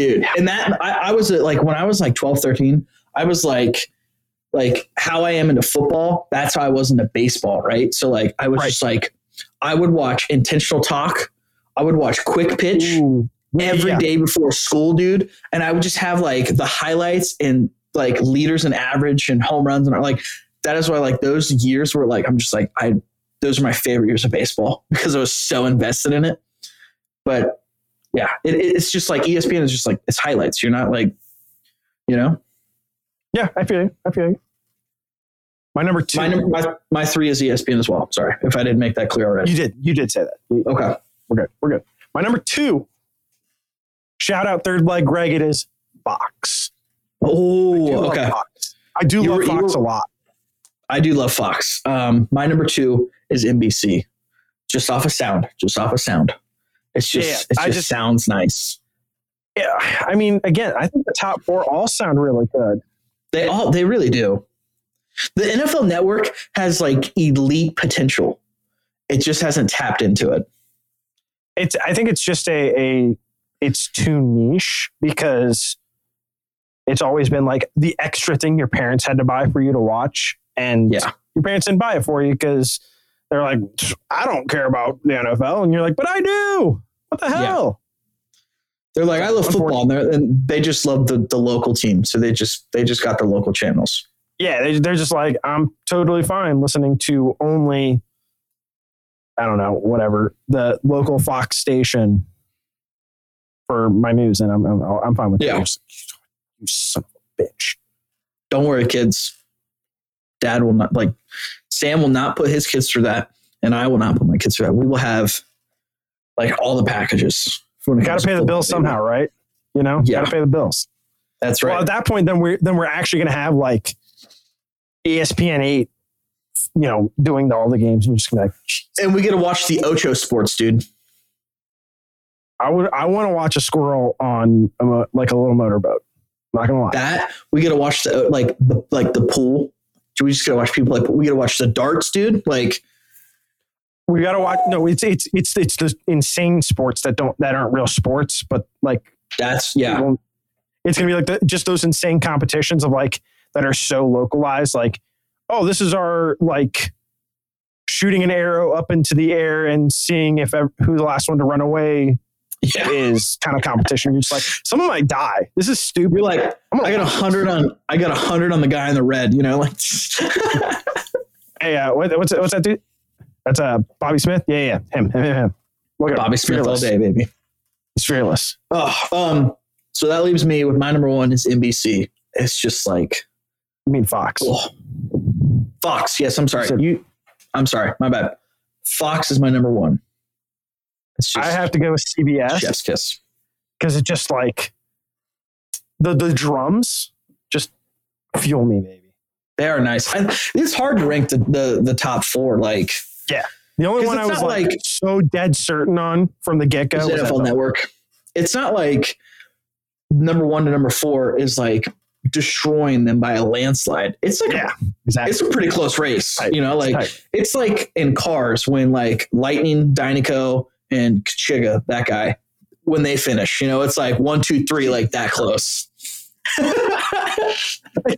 Dude and that I, I was uh, like when i was like 12 13 i was like like how i am into football that's how i was into baseball right so like i was Right. just like i would watch intentional talk i would watch quick pitch Ooh. every day Yeah. before school dude and i would just have like the highlights and like leaders and average and home runs and like that is why like those years were like i'm just like i those are my favorite years of baseball because I was so invested in it. But yeah, it, it's just like ESPN is just like it's highlights. You're not like, you know, Yeah, I feel you. I feel you. My number two. my number, my, my three is ESPN as well. Sorry if I didn't make that clear already. you did. You did say that. Okay. We're good. We're good. My number two. Shout out third leg Greg. It is Fox. I Oh, love okay. Fox. I do You love were- Fox were- a lot. I do love Fox. Um, my number two is NBC, just off of sound, just off of sound. It's just, Yeah, it just, just- sounds nice. Yeah, I mean, again, I think the top four all sound really good. They all, they really do. The NFL Network has like elite potential. It just hasn't tapped into it. It's. I think it's just a a. It's too niche because it's always been like the extra thing your parents had to buy for you to watch, and Yeah. your parents didn't buy it for you because they're like, I don't care about the NFL, and you're like, but I do. What the Yeah. hell? They're like, I love football, and, they're, and they just love the, the local team, so they just they just got the local channels. yeah, they, they're just like, I'm totally fine listening to only, I don't know, whatever, the local Fox station for my news. And I'm, I'm, I'm fine with Yeah. that. You son of a bitch. Don't worry, kids. Dad will not like Sam will not put his kids through that, and I will not put my kids through that. We will have like all the packages. Got to pay the bills somehow, right? You know, Yeah. got to pay the bills. That's right. Well, at that point, then we're then we're actually going to have like ESPN eight, you know, doing the, all the games. And you're just gonna like, and we get to watch the Ocho Sports, dude. I would I want to watch a squirrel on a, mo- like a little motorboat. Not gonna lie. That we get to watch the like the like the pool. Do we just gotta watch people like we gotta watch the darts, dude? Like we got to watch. No, it's it's it's it's the insane sports that don't that aren't real sports, but like that's yeah. it's gonna be like the, just those insane competitions of like that are so localized. Like, oh, this is our like shooting an arrow up into the air and seeing if who the last one to run away Yeah. is kind of competition. You're just like someone might die. This is stupid. You're like, I got a hundred on I got a hundred on the guy in the red, you know, like Hey, uh, what, what's what's that dude? That's uh Bobby Smith. Yeah, yeah, him, him, him. him. Look. Bobby Smith all Fearless. day, baby. He's fearless. Oh, um, so that leaves me with my number one is NBC. It's just like You mean Fox? oh. Fox. Yes, I'm sorry. So- you I'm sorry, my bad. Fox is my number one. It's I have to go with CBS. chef's kiss. because it just like the the drums just fuel me, baby. They are nice. I, it's hard to rank the, the the top four. Like yeah, The only one I was like, like- so dead certain on from the get go was NFL Network. It's not like number one to number four is like destroying them by a landslide. It's like Yeah, exactly. it's a pretty close race. You know, like Tight. it's like in cars when like Lightning, Dinoco, and Kachiga, that guy, when they finish, you know, it's like one, two, three, like that close. I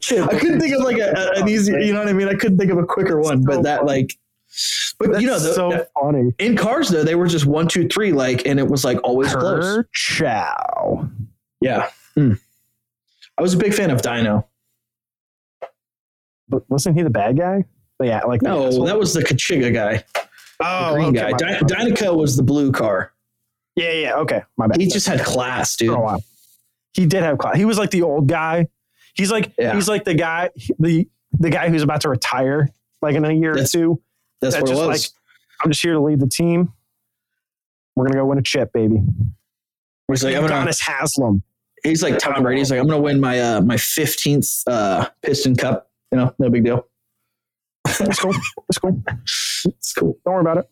couldn't think of like a, an easy, you know what I mean? I couldn't think of a quicker one, but that like, but you know, the, so funny. in cars though, they were just one, two, three, like, and it was like always close. Chow. Yeah. Mm. I was a big fan of Dino. But wasn't he the bad guy? But yeah, like No, that was the Kachiga guy, oh, the green okay, guy. my Dy- Dinoco was the blue car. Yeah, yeah, okay, my bad. He just had class, dude. a while. He did have class. He was like the old guy. He's like Yeah. he's like the guy the the guy who's about to retire like in a year That's or two. That's that what it just, was. like, I'm just here to lead the team. We're gonna go win a chip, baby. he's like, I'm gonna, Haslam. he's like Tom Brady. He's like, I'm gonna win my uh, my 15th uh, Piston Cup. You know, no big deal. That's cool. That's cool. It's cool. Don't worry about it.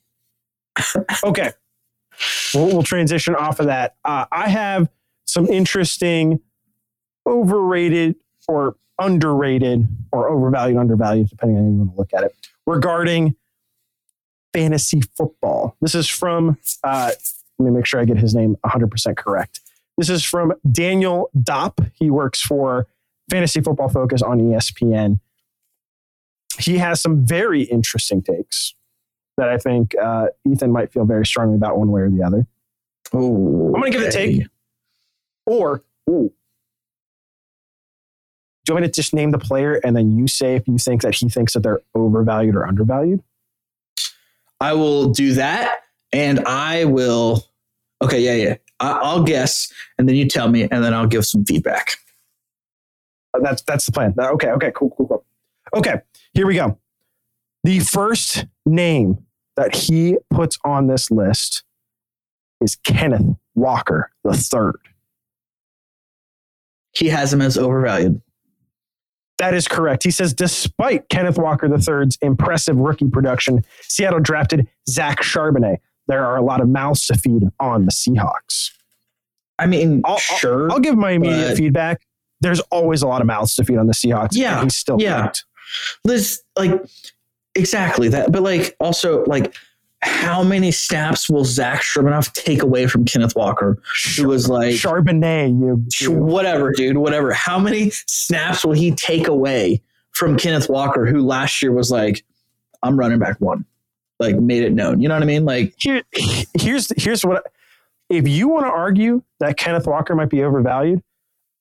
Okay. We'll, we'll transition off of that. Uh, I have some interesting overrated or underrated or overvalued, undervalued, depending on how you want to look at it, regarding fantasy football. This is from, uh, let me make sure I get his name 100% correct. This is from Daniel Dopp. He works for Fantasy Football Focus on ESPN. He has some very interesting takes that I think uh, Ethan might feel very strongly about one way or the other. Oh, I'm gonna give it a take. Or, ooh, do you want me to just name the player and then you say if you think that he thinks that they're overvalued or undervalued? I will do that, and I will. Okay, yeah, yeah. I, I'll guess, and then you tell me, and then I'll give some feedback. That's that's the plan. Okay, okay, cool, cool, cool. Okay, here we go. The first name that he puts on this list is Kenneth Walker the third. He has him as overvalued. That is correct. He says, despite Kenneth Walker III's impressive rookie production, Seattle drafted Zach Charbonnet. There are a lot of mouths to feed on the Seahawks. I mean, I'll, I'll- sure. I'll, give my immediate feedback. There's always a lot of mouths to feed on the Seahawks. Yeah, and he's still yeah. Liz, like exactly that, but like also like how many snaps will Zach Shermanoff take away from Kenneth Walker, who was like Charbonnet, you, sh- whatever, dude, whatever. How many snaps will he take away from Kenneth Walker, who last year was like, I'm running back one, like made it known. You know what I mean? Like, Here, here's here's what. If you want to argue that Kenneth Walker might be overvalued,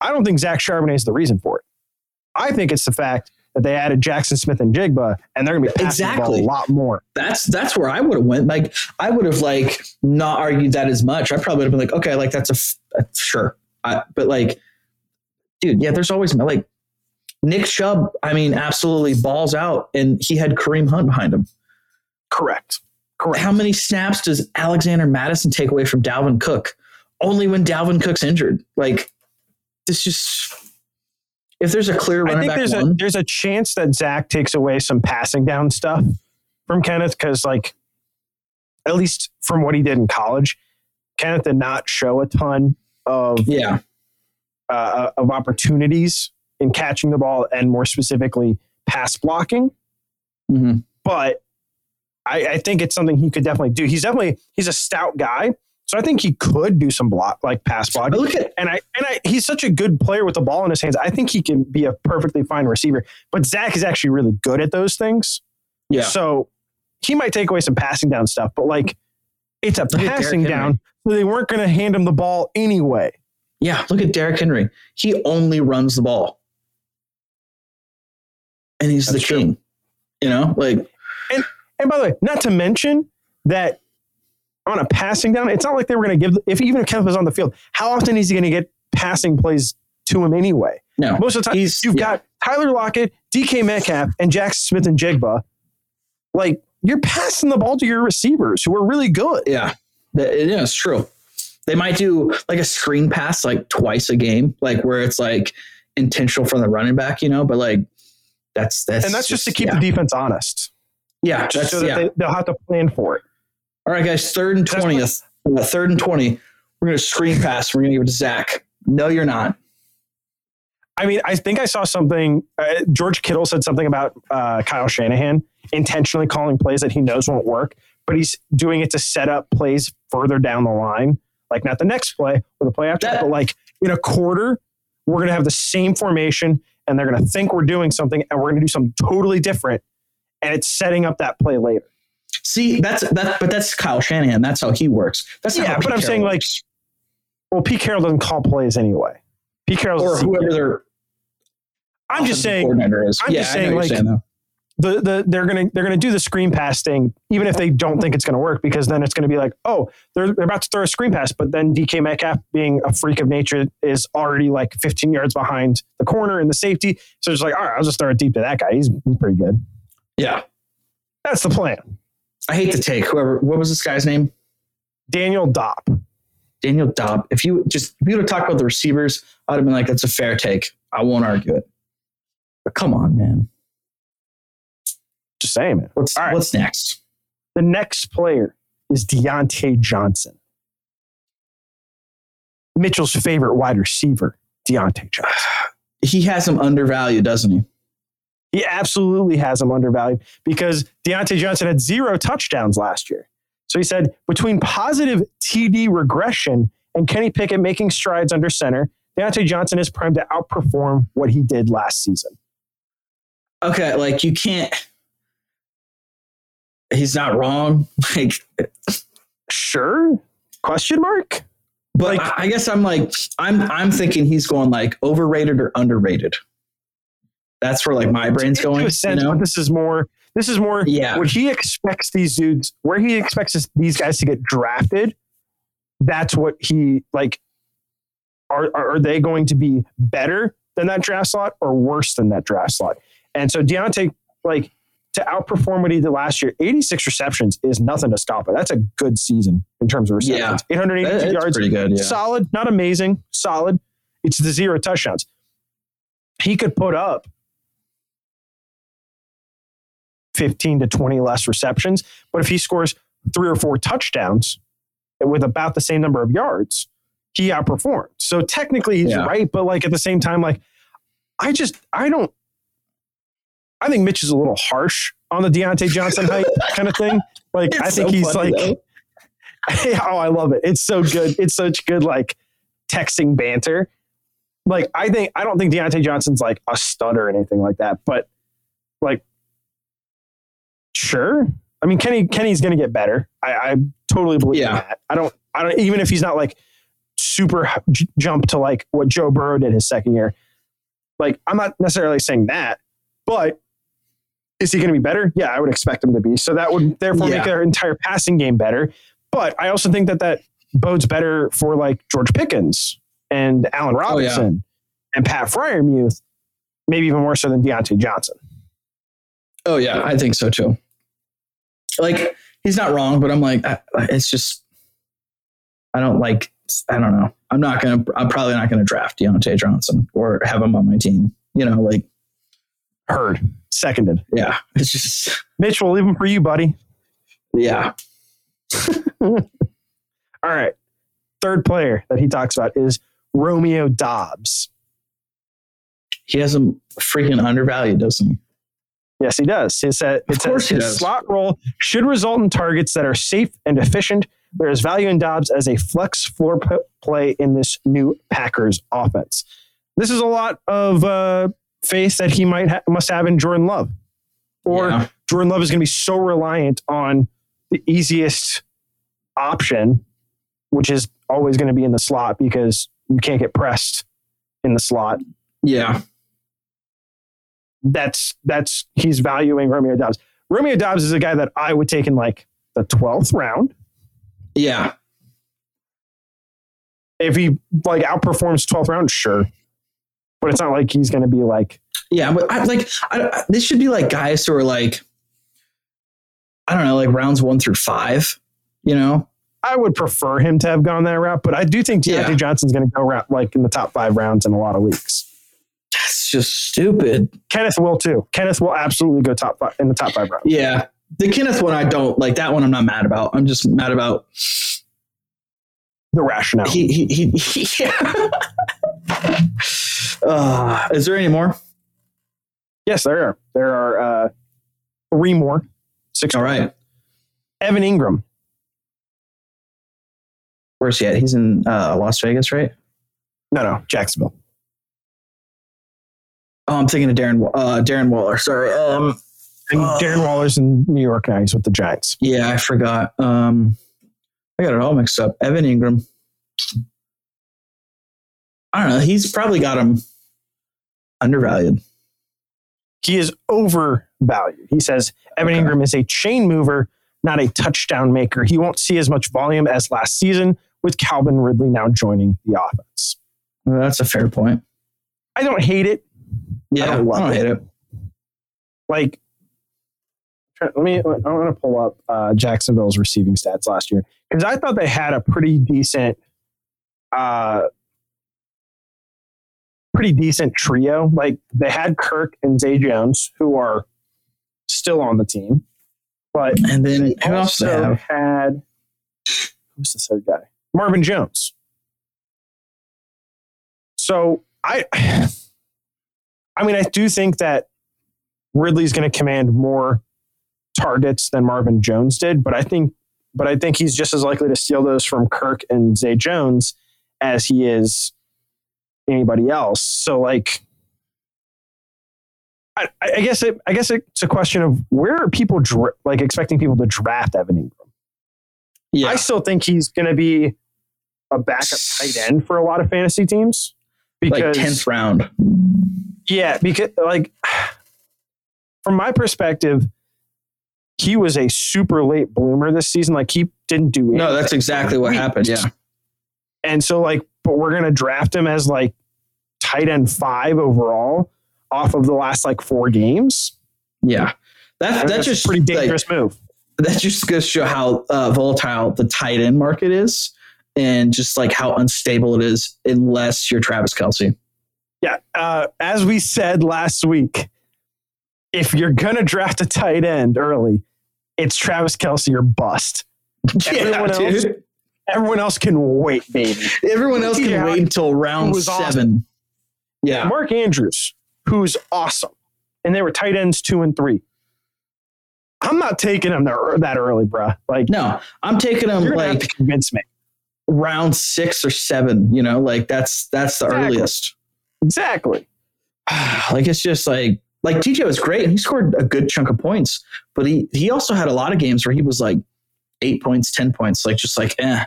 I don't think Zach Charbonnet is the reason for it. I think it's the fact that they added Jaxon Smith-Njigba, and they're going to be passing the Exactly. ball a lot more. that's that's where I would have went. Like, I would have like not argued that as much. I probably would have been like, okay, like that's a, f- a sure, I, but like, dude, yeah, there's always like Nick Chubb. I mean, absolutely balls out, and he had Kareem Hunt behind him. Correct. Correct. How many snaps does Alexander Mattison take away from Dalvin Cook? Only when Dalvin Cook's injured. Like, this just if there's a clear I think there's a there's a chance that Zach takes away some passing down stuff from Kenneth because, like, at least from what he did in college, Kenneth did not show a ton of yeah, uh, of opportunities in catching the ball and more specifically pass blocking. Mhm. But I, I think it's something he could definitely do. He's definitely he's a stout guy, so I think he could do some block like pass block. But look at And I and I he's such a good player with the ball in his hands. I think he can be a perfectly fine receiver. But Zach is actually really good at those things. yeah, So he might take away some passing down stuff, but like it's a Look passing down. So they weren't going to hand him the ball anyway. yeah. Look at Derrick Henry. He only runs the ball, and he's the That's true. king. You know, like and And by the way, not to mention that on a passing down, it's not like they were going to give, if even if Kenneth was on the field, how often is he going to get passing plays to him anyway? no, Most of the time, He's- you've yeah. got Tyler Lockett, DK Metcalf, and Jaxon Smith-Njigba. Like, you're passing the ball to your receivers who are really good. Yeah, yeah, it's true. They might do like a screen pass like twice a game, like where it's like intentional from the running back, you know. But like that's that's And that's just to keep yeah. the defense honest, yeah. just so that yeah. they, they'll have to plan for it. All right, guys, third and twentieth, uh, third and twenty. We're gonna screen pass. We're gonna give it to Zach. No, you're not. I mean, I think I saw something. Uh, George Kittle said something about uh, Kyle Shanahan intentionally calling plays that he knows won't work, but he's doing it to set up plays further down the line, like not the next play or the play after, That- but like in a quarter, we're going to have the same formation, and they're going to think we're doing something, and we're going to do something totally different, and it's setting up that play later. See, that's that, but that's Kyle Shanahan. That's how he works. That's Yeah, but Pete I'm Carroll saying, like. Well, Pete Carroll doesn't call plays anyway. Pete Carroll or whoever their I'm just saying coordinator is. I'm yeah, just saying, like, saying, the the they're gonna they're gonna do the screen pass thing, even if they don't think it's gonna work, because then it's gonna be like, oh, they're, they're about to throw a screen pass, but then DK Metcalf, being a freak of nature, is already like 15 yards behind the corner and the safety. So it's like, all right, I'll just throw it deep to that guy. He's, he's pretty good. yeah. That's the plan. I hate to take whoever. What was this guy's name? Daniel Dopp. Daniel Dobb. If you just if you would have talked about the receivers, I'd have been like, that's a fair take. I won't argue it. But come on, man. Just saying, man. What's right. what's next? The next player is Diontae Johnson. Mitchell's favorite wide receiver, Diontae Johnson. He has him undervalued, doesn't he? He absolutely has him undervalued because Diontae Johnson had zero touchdowns last year. So he said between positive TD regression and Kenny Pickett making strides under center, Diontae Johnson is primed to outperform what he did last season. Okay, like you can't. He's not wrong. Like, Sure? Question mark? but Like- I, I guess I'm like I'm I'm thinking he's going like overrated or underrated. That's where like my brain's going. a You know? this is more This is more Yeah. what he expects these dudes, where he expects these guys to get drafted. That's what he like. Are, are they going to be better than that draft slot or worse than that draft slot? And so Diontae, like to outperform what he did last year, 86 receptions is nothing to stop it. That's a good season in terms of receptions. 882 That- it's yards, pretty good. Yeah. solid, not amazing, solid. It's the zero touchdowns. He could put up 15 to 20 less receptions, but if he scores three or four touchdowns with about the same number of yards, he outperformed. So technically he's Yeah. right, but like at the same time, like I just I don't I think Mitch is a little harsh on the Diontae Johnson hype kind of thing. Like I think so he's funny, like oh, I love it. It's so good. It's such good like texting banter. Like I think I don't think Diontae Johnson's like a stud or anything like that, but like sure. I mean Kenny Kenny's gonna get better. I, I totally believe Yeah. that. I don't I don't even if he's not like super j- jump to like what Joe Burrow did his second year. Like I'm not necessarily saying that, but is he going to be better? Yeah, I would expect him to be. So that would therefore Yeah. make their entire passing game better. But I also think that that bodes better for like George Pickens and Allen Oh, yeah. Robinson and Pat Freiermuth, maybe even more so than Diontae Johnson. Oh yeah, I think so too. Like he's not wrong, but I'm like, I, it's just, I don't like, I don't know. I'm not gonna. I'm probably not gonna draft Diontae Johnson or have him on my team. You know, like Heard, seconded. yeah, it's just Mitch, we'll leave him for you, buddy. yeah. All right. Third player that he talks about is Romeo Doubs. He has him freaking undervalued, doesn't he? Yes, he does. Says, it Of course his slot role should result in targets that are safe and efficient. There is value in Doubs as a flex floor p- play in this new Packers offense. This is a lot of uh, faith that he might ha- must have in Jordan Love, or Yeah. Jordan Love is going to be so reliant on the easiest option, which is always going to be in the slot because you can't get pressed in the slot Yeah, that's that's he's valuing Romeo Doubs. Romeo Doubs is a guy that I would take in like the twelfth round yeah. if he like outperforms twelfth round, sure. But it's not like he's going to be like Yeah, but I, like I, this should be like guys who are like, I don't know, like rounds one through five. You know, I would prefer him to have gone that route, but I do think Diontae Yeah. Johnson's going to go route like in the top five rounds in a lot of weeks. That's just stupid. Kenneth will too. Kenneth will absolutely go top five in the top five rounds. Yeah, the Kenneth one I don't like. That one I'm not mad about. I'm just mad about The rationale. he he he. he yeah. uh, is there any more? yes, there are. There are uh, three more. Six. All right, Evan Engram. where's he at? He's in uh, Las Vegas, right? No, no, Jacksonville. Oh, I'm thinking of Darren uh, Darren Waller. Sorry. Um, And Uh, Darren Waller's in New York now. He's with the Giants. yeah, I forgot. Um, I got it all mixed up. Evan Engram. I don't know. He's probably got him undervalued. he is overvalued. He says Evan Okay. Engram is a chain mover, not a touchdown maker. He won't see as much volume as last season with Calvin Ridley now joining the offense. Well, that's a fair point. I don't hate it. Yeah, I don't don't, love hate it. Like, let me, I want to pull up uh, Jacksonville's receiving stats last year because I thought they had a pretty decent, uh, pretty decent trio. Like they had Kirk and Zay Jones, who are still on the team, but And then who else also had who's the third guy? Marvin Jones. So I I mean I do think that Ridley's going to command more targets than Marvin Jones did, but I think but I think he's just as likely to steal those from Kirk and Zay Jones as he is anybody else. So like I, I guess it, I guess it's a question of where are people dra- like expecting people to draft Evan Engram. Yeah, I still think he's going to be a backup tight end for a lot of fantasy teams because like tenth round. yeah, because like from my perspective, he was a super late bloomer this season. Like he didn't do No, that's exactly what happened. Yeah. And so like, but we're gonna draft him as like tight end five overall off of the last like four games. Yeah. That, That's that's just a pretty like, dangerous move. that just goes to show how uh, volatile the tight end market is and just like how unstable it is unless you're Travis Kelce. Yeah. Uh, as we said last week, if you're gonna draft a tight end early, it's Travis Kelce or bust. Everyone else- Everyone else can wait, baby. Everyone else can Yeah. wait until round seven. Yeah. Mark Andrews, who's awesome, and they were tight ends two and three. I'm not taking him there that early, bro. Like, No, I'm taking him you're gonna have like to convince me. Round six or seven. You know, like that's that's the Exactly. earliest. Exactly. like it's just like like TJ was great and he scored a good chunk of points, but he he also had a lot of games where he was like eight points, ten points, like just like eh,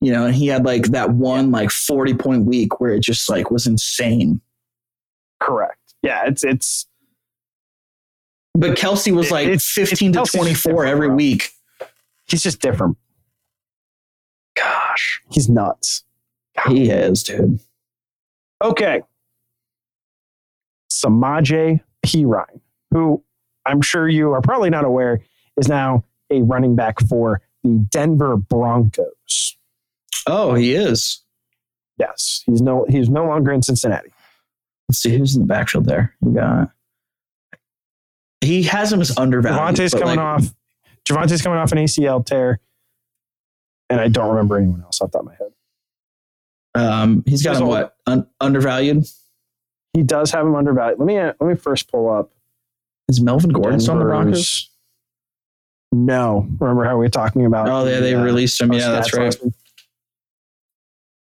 you know. And he had like that one like forty point week where it just like was insane. Correct. Yeah, it's it's But Kelce was like it's- fifteen to Kelce's twenty just four different, every bro. week. he's just different. Gosh, he's nuts. He is, dude. Okay. Samaje Perine, who I'm sure you are probably not aware is now a running back for the Denver Broncos. Oh, he is. Yes, he's no he's no longer in Cincinnati. Let's see who's in the backfield there. You got. He has him as undervalued. Javonte's but, coming like, off. Javonte's coming off an ACL tear, and I don't remember anyone else off the top of my head. Um, he's got He's him old. what un- undervalued. He does have him undervalued. Let me uh, let me first pull up. Is Melvin Gordon still on the Broncos? No, remember how we were talking about? Oh, yeah, the, they uh, released him. Yeah, that's right.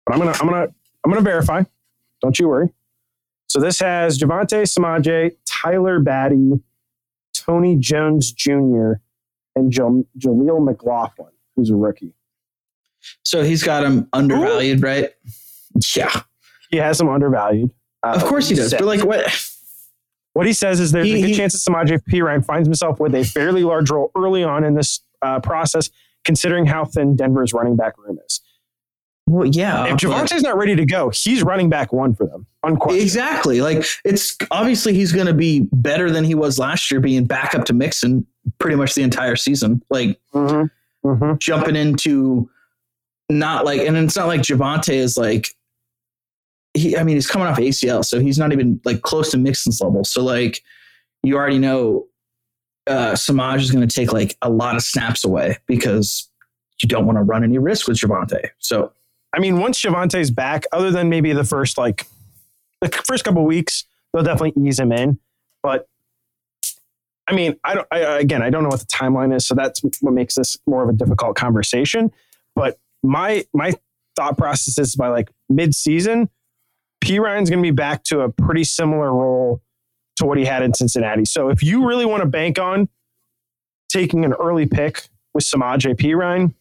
But I'm gonna I'm gonna I'm gonna verify. Don't you worry. So this has Javonte Samaje, Tyler Badie, Tony Jones Jr., and Jal- Jaleel McLaughlin, who's a rookie. So he's got him undervalued, right? Yeah, He has him undervalued. Uh, of course he does. But like, what? What he says is there's He- a good he- chance that Samaje Perine finds himself with a fairly large role early on in this uh, process, considering how thin Denver's running back room is. Well, yeah. if Javonte's not ready to go, he's running back one for them, unquestionably. exactly. Like, it's obviously he's going to be better than he was last year, being back up to Mixon pretty much the entire season. Like Mm-hmm. Mm-hmm. jumping into not like, and it's not like Javonte is like. He, I mean, he's coming off ACL, so he's not even like close to Mixon's level. So, like, you already know uh, Samaj is going to take like a lot of snaps away because you don't want to run any risk with Javonte. So, I mean, once Javonte's back, other than maybe the first like the first couple weeks, they'll definitely ease him in. But I mean, I don't. I, again, I don't know what the timeline is, so that's what makes this more of a difficult conversation. But my my thought process is by like mid season, Perine's going to be back to a pretty similar role to what he had in Cincinnati. So if you really want to bank on taking an early pick with Samaje P Ryan,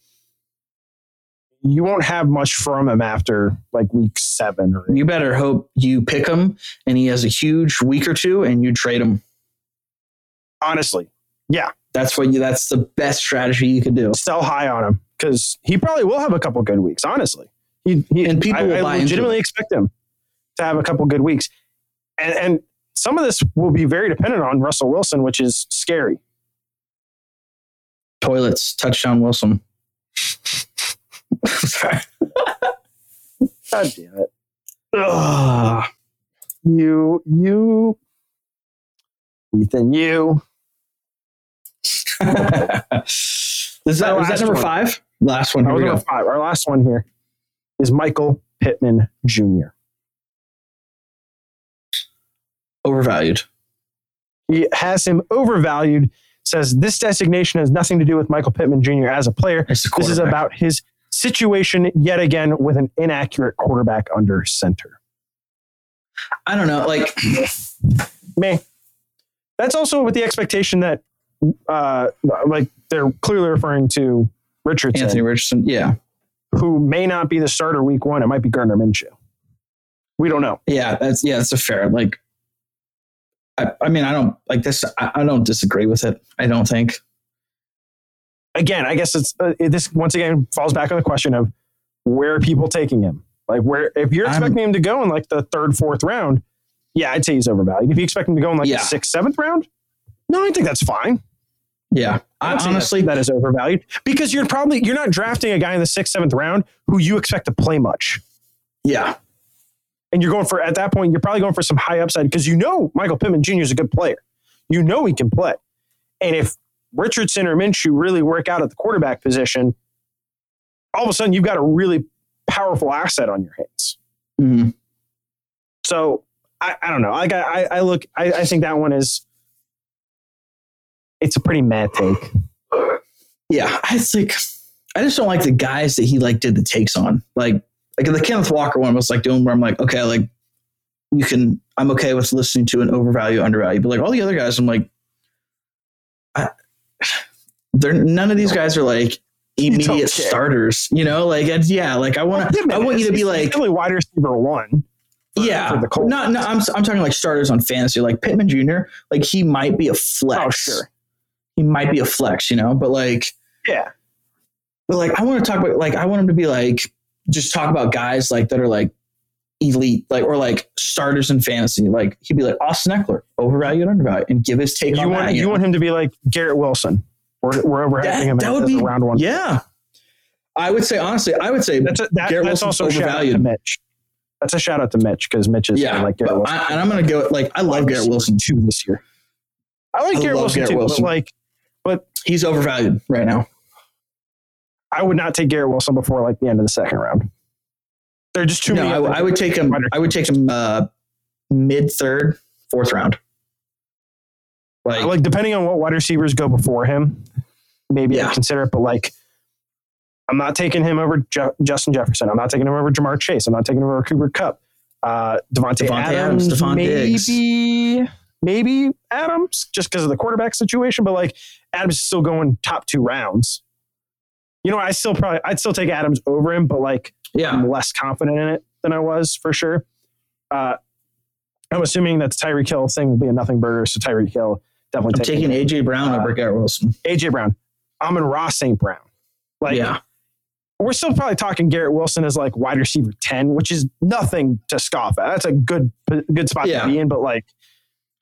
you won't have much from him after like week seven or you better hope you pick him and he has a huge week or two and you trade him. honestly yeah, That's what you. That's the best strategy you could do. sell high on him because he probably will have a couple good weeks honestly he, he And people I, will I legitimately expect him to have a couple good weeks and and some of this will be very dependent on Russell Wilson which is scary Toilets, touchdown, Wilson. Sorry. god damn it Ugh. you you Ethan you is that was that number five? Last one. Here we number go. five. Our last one here is Michael Pittman Jr. Overvalued. He has him overvalued. Says this designation has nothing to do with Michael Pittman Jr. as a player. This is about his situation yet again with an inaccurate quarterback under center. I don't know. Like Man, that's also with the expectation that, uh, like they're clearly referring to Richardson, Anthony Richardson. Yeah. who may not be the starter week one. It might be Gardner Minshew. We don't know. Yeah. That's yeah. That's a fair. Like. I, I mean, I don't like this. I, I don't disagree with it. I don't think. again, I guess it's uh, it, this once again falls back on the question of where are people taking him? Like where if you're I'm- expecting him to go in like the third, fourth round, yeah, I'd say he's overvalued. If you expect him to go in like Yeah. the sixth, seventh round, no, I think that's fine. Yeah, I, honestly, that, is overvalued because you're probably you're not drafting a guy in the sixth, seventh round who you expect to play much. yeah, and you're going for at that point you're probably going for some high upside because you know Michael Pittman Jr. is a good player. You know he can play, and if Richardson or Minshew really work out at the quarterback position, all of a sudden you've got a really powerful asset on your hands. Mhm. So I, I don't know. Like I, I, I look, I, I think that one is it's a pretty mad take. yeah. I think I just don't like the guys that he like did the takes on. Like like the Kenneth Walker one was like doing where I'm like, okay, like you can. I'm okay with listening to an overvalue, undervalue, but like all the other guys, I'm like, I, they're none of these guys are like immediate starters. You know, like it's, yeah, like I want to. I want you to be like, really wide receiver one. for- yeah, for the Colts. no, no. I'm I'm talking like starters on fantasy, like Pittman Jr. Like he might be a oh, flex. Oh, sure. He might be a flex, you know, but like. Yeah. But like, I want to talk about like I want him to be like just talk about guys like that are like elite, like or like starters in fantasy. Like he'd be like Austin Ekeler, overvalued, undervalued, and give his take You on want that. you know? want him to be like Garrett Wilson. We're, we're overhyping that, him that as would a be round one. Yeah, I would say honestly, I would say That's a, that, Garrett that's Wilson's also a shout to overvalued. Mitch. That's a shout out to Mitch because Mitch is yeah. like Garrett Wilson. I, and I'm gonna go like I love Garrett Wilson. too this year. I like I Garrett Wilson Garrett too, Wilson. but like He's overvalued right now. I would not take Garrett Wilson before like the end of the second round. There are just too No, many. I, I would take him. I would take him uh, mid third, fourth round. Like, like depending on what wide receivers go before him, maybe Yeah. I consider it. But like, I'm not taking him over Ju- Justin Jefferson. I'm not taking him over Ja'Marr Chase. I'm not taking him over Cooper Kupp. Uh, Davante, Davante Adams, Adams, Stefon Diggs. Maybe Adams just because of the quarterback situation. But like, Adams is still going top two rounds. You know, I still probably I'd still take Adams over him, but like yeah, I'm less confident in it than I was for sure. Uh, I'm assuming that the Tyreek Hill thing will be a nothing burger. So Tyreek Hill definitely I'm taking AJ Brown Uh, over Garrett Wilson. AJ Brown. Amon-Ra St. Brown. Like, yeah, we're still probably talking Garrett Wilson as like wide receiver 10, which is nothing to scoff at. That's a good good spot Yeah. to be in. But like,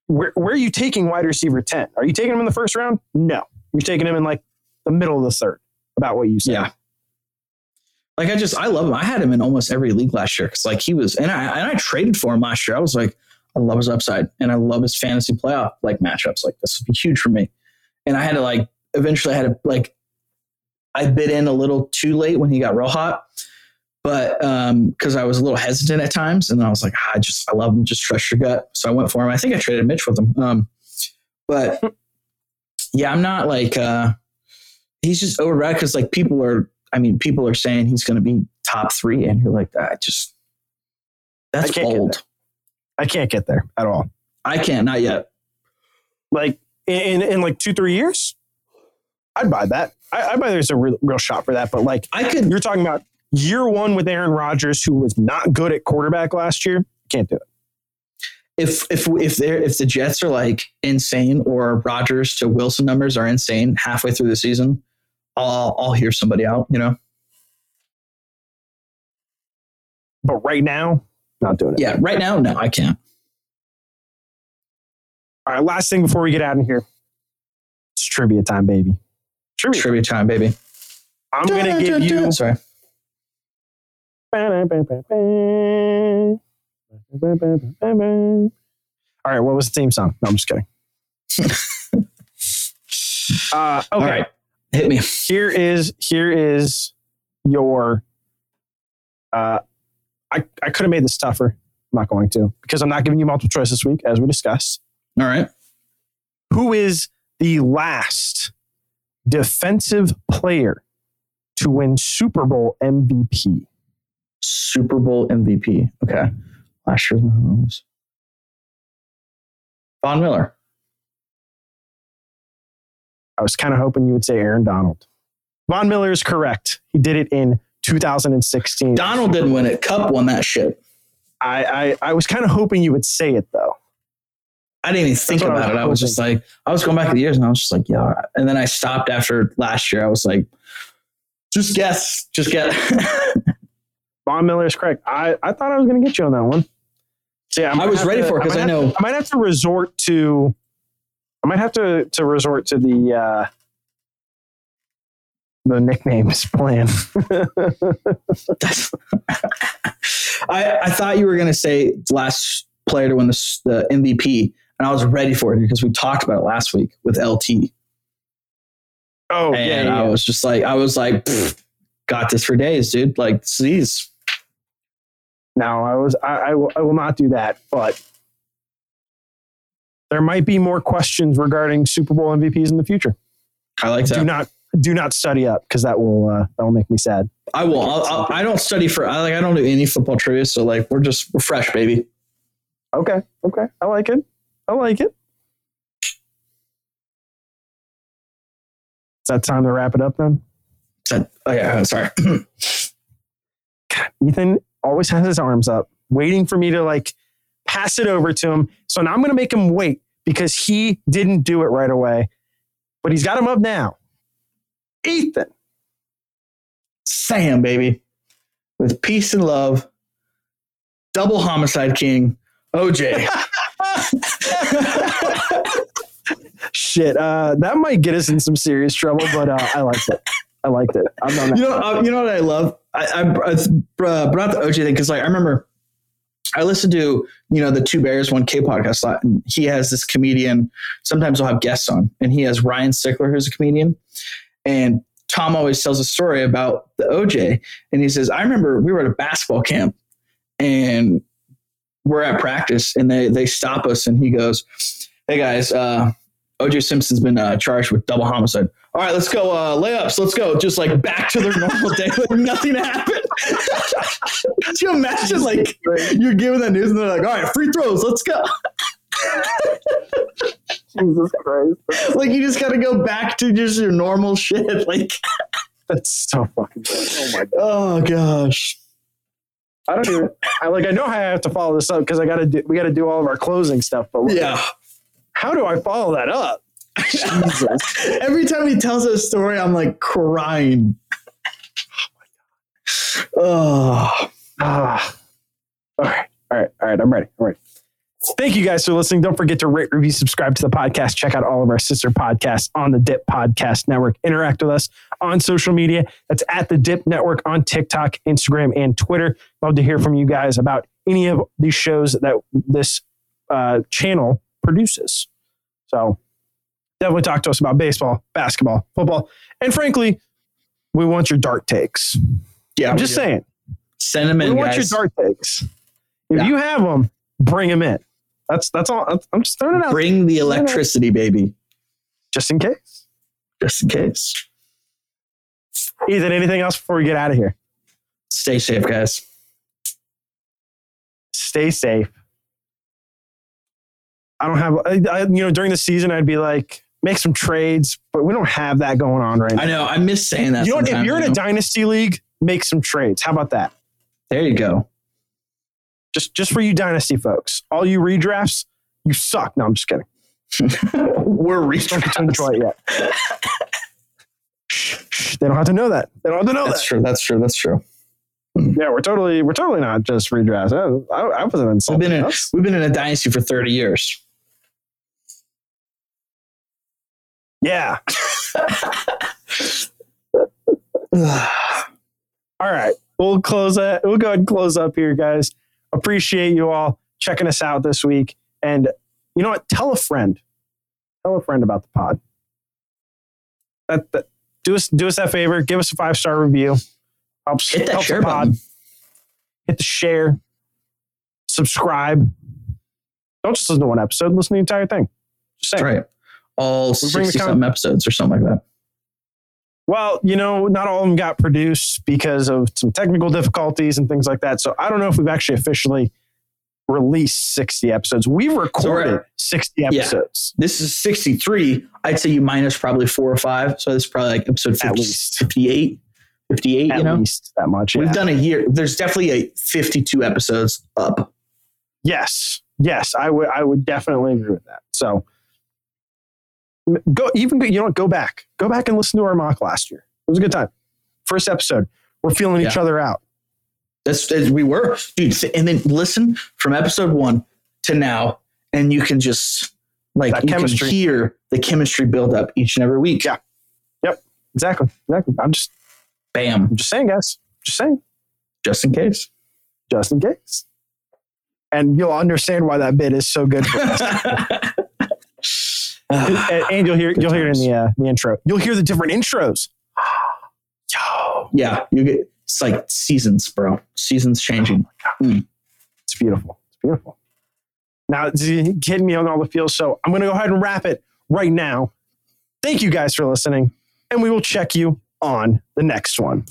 where, where are you taking wide receiver 10? Are you taking him in the first round? No. You're taking him in like the middle of the third, about what you said. yeah. Like I just, I love him. I had him in almost every league last year because like he was, and I and I traded for him last year. I was like, I love his upside, and I love his fantasy playoff like matchups. Like this would be huge for me. And I had to like eventually I had to like I bit in a little too late when he got real hot, but um because I was a little hesitant at times, and I was like, ah, I just I love him. Just trust your gut. So I went for him. I think I traded Mitch with him. Um, but yeah, I'm not like uh he's just overrated because like people are I mean, people are saying he's going to be top three, and you're like, that just that's I can't bold. I can't get there at all. I can't, not yet. Like in, in, in like two, three years, I'd buy that. I, I buy there's a real, real shot for that. But like, I could, you're talking about year one with Aaron Rodgers, who was not good at quarterback last year. Can't do it. if if if they if the Jets are like insane or Rodgers to Wilson numbers are insane halfway through the season, I'll I'll hear somebody out. You know, But right now, not doing it. yeah. Right now, no, I can't. All right. Last thing before we get out of here, it's trivia time, baby. Trivia. Trivia time, baby. I'm gonna give you. Sorry. All right. What was the theme song? No, I'm just kidding. uh, okay. All right, hit me. here is here is your uh I, I could have made this tougher. I'm not going to because I'm not giving you multiple choice this week, as we discussed. All right. Who is the last defensive player to win Super Bowl MVP? Super Bowl MVP. Okay. Last year's Mahomes. Von Miller. I was kind of hoping you would say Aaron Donald. Von Miller is correct. He did it in 2016. Donald didn't win it. Kupp won that shit. I, I, I was kind of hoping you would say it though. I didn't even think I about was it. I was just like, I was going back to the years and I was just like, yeah. And then I stopped after last year. I was like, just guess, just guess. Von Miller is correct. I, I thought I was going to get you on that one. So yeah, I was ready for it because I have know- to- I might have to resort to. I might have to to resort to the uh, the nicknames plan. I, I thought you were going to say last player to win the, the MVP, and I was ready for it because we talked about it last week with LT. oh and yeah, yeah. I was just like, I was like, got this for days, dude. Like, geez. No, I was. I, I, will, I will not do that. But there might be more questions regarding Super Bowl MVPs in the future. I like that. Do not do not study up because that will uh, that will make me sad. I will. I'll, I'll, I don't study for. I like. I don't do any football trivia, so like, we're just we're fresh, baby. Okay, okay, I like it. I like it. Is that time to wrap it up then? Oh yeah, I'm sorry. Ethan always has his arms up, waiting for me to like pass it over to him. So now I'm going to make him wait because he didn't do it right away, but he's got him up now. Ethan, Sam, baby, with peace and love, double homicide king, OJ. shit, uh, that might get us in some serious trouble, but uh, I liked it. I liked it. You know, uh, you know what I love? I, I, I uh, brought the OJ thing because like I remember I listened to you know the Two Bears One Cave podcast a lot, and he has this comedian. Sometimes I'll have guests on, and he has Ryan Sickler, who's a comedian, and Tom always tells a story about the OJ, and he says, "I remember we were at a basketball camp, and we're at practice, and they they stop us, and he goes, "Hey guys, uh, OJ Simpson's been uh, charged with double homicide. All right, let's go uh, layups. Let's go. Just like back to their normal day, like nothing happened. Could you imagine like you're giving that news and they're like, all right, free throws, let's go. Jesus Christ. Like you just got to go back to just your normal shit. Like, That's so fucking good. Oh my god. oh gosh. I don't even I like I know how I have to follow this up because I gotta do we gotta do all of our closing stuff, but Yeah. How do I follow that up? Jesus. Every time he tells a story, I'm like crying. Oh, Ah. All right. All right. All right. I'm ready. I'm ready. Thank you guys for listening. Don't forget to rate, review, subscribe to the podcast. Check out all of our sister podcasts on the Dip Podcast Network. Interact with us on social media. That's at the Dip Network on TikTok, Instagram, and Twitter. Love to hear from you guys about any of these shows that this uh, channel produces. So definitely talk to us about baseball, basketball, football, and frankly, we want your dark takes. yeah. I'm just saying. Send them We want guys. your dark takes. If Yeah. you have them, bring them in. That's that's all. I'm just throwing it out, Bring the electricity, baby, just in case. just in case. Ethan, anything else before we get out of here? Stay safe, guys. Stay safe. I don't have, I, I- you know, during the season, I'd be like, make some trades, but we don't have that going on right now. I know. I miss saying that. You know, if you're in a dynasty league, make some trades. How about that? there you go. Just, just for you dynasty folks, all you redrafts, you suck. No, I'm just kidding. We're Don't get to reaching. enjoy it yet. They don't have to know that. They don't have to know that. That's that. true. That's true. That's true. Hmm. Yeah, we're totally we're totally not just redrafts. I, I, I wasn't We've been in we've been in a dynasty for 30 years. Yeah. All right, we'll close it. We'll go ahead and close up here, guys. Appreciate you all checking us out this week, and you know what? Tell a friend. Tell a friend about the pod. That, that do us do us that favor. Give us a five star review. Helps Hit that helps the share pod. button. Hit the share. Subscribe. Don't just listen to one episode. Listen to the entire thing. Just That's right. All We bring 60 con- something episodes or something like that. Well, you know, not all of them got produced because of some technical difficulties and things like that. So I don't know if we've actually officially released 60 episodes. We've recorded we're- 60 episodes. This is 63. I'd say you minus probably four or five. So this is probably like episode 50, At least. 58. 58, At you know? least that much. We've yeah. done a year. There's definitely a 52 episodes up. Yes. Yes, I would. I would definitely agree with that. So go even you know what, go back, go back and listen to our mock last year. It was a good time. First episode, we're feeling each other out. That's as we were, dude. And then listen from episode one to now, and you can just like That you chemistry. can hear the chemistry build up each and every week. Yeah. Yep. Exactly. Exactly. I'm just, Bam. I'm just saying, guys. Just saying, Just in case. just in case. And you'll understand why that bit is so good. For us. and, you'll hear you'll hear it in the uh, the intro. You'll hear the different intros. Yo, yeah, you get it's like seasons, bro. Seasons changing. It's beautiful. It's beautiful. Now, getting me on all the feels. So I'm going to go ahead and wrap it right now. Thank you guys for listening, and we will check you on the next one.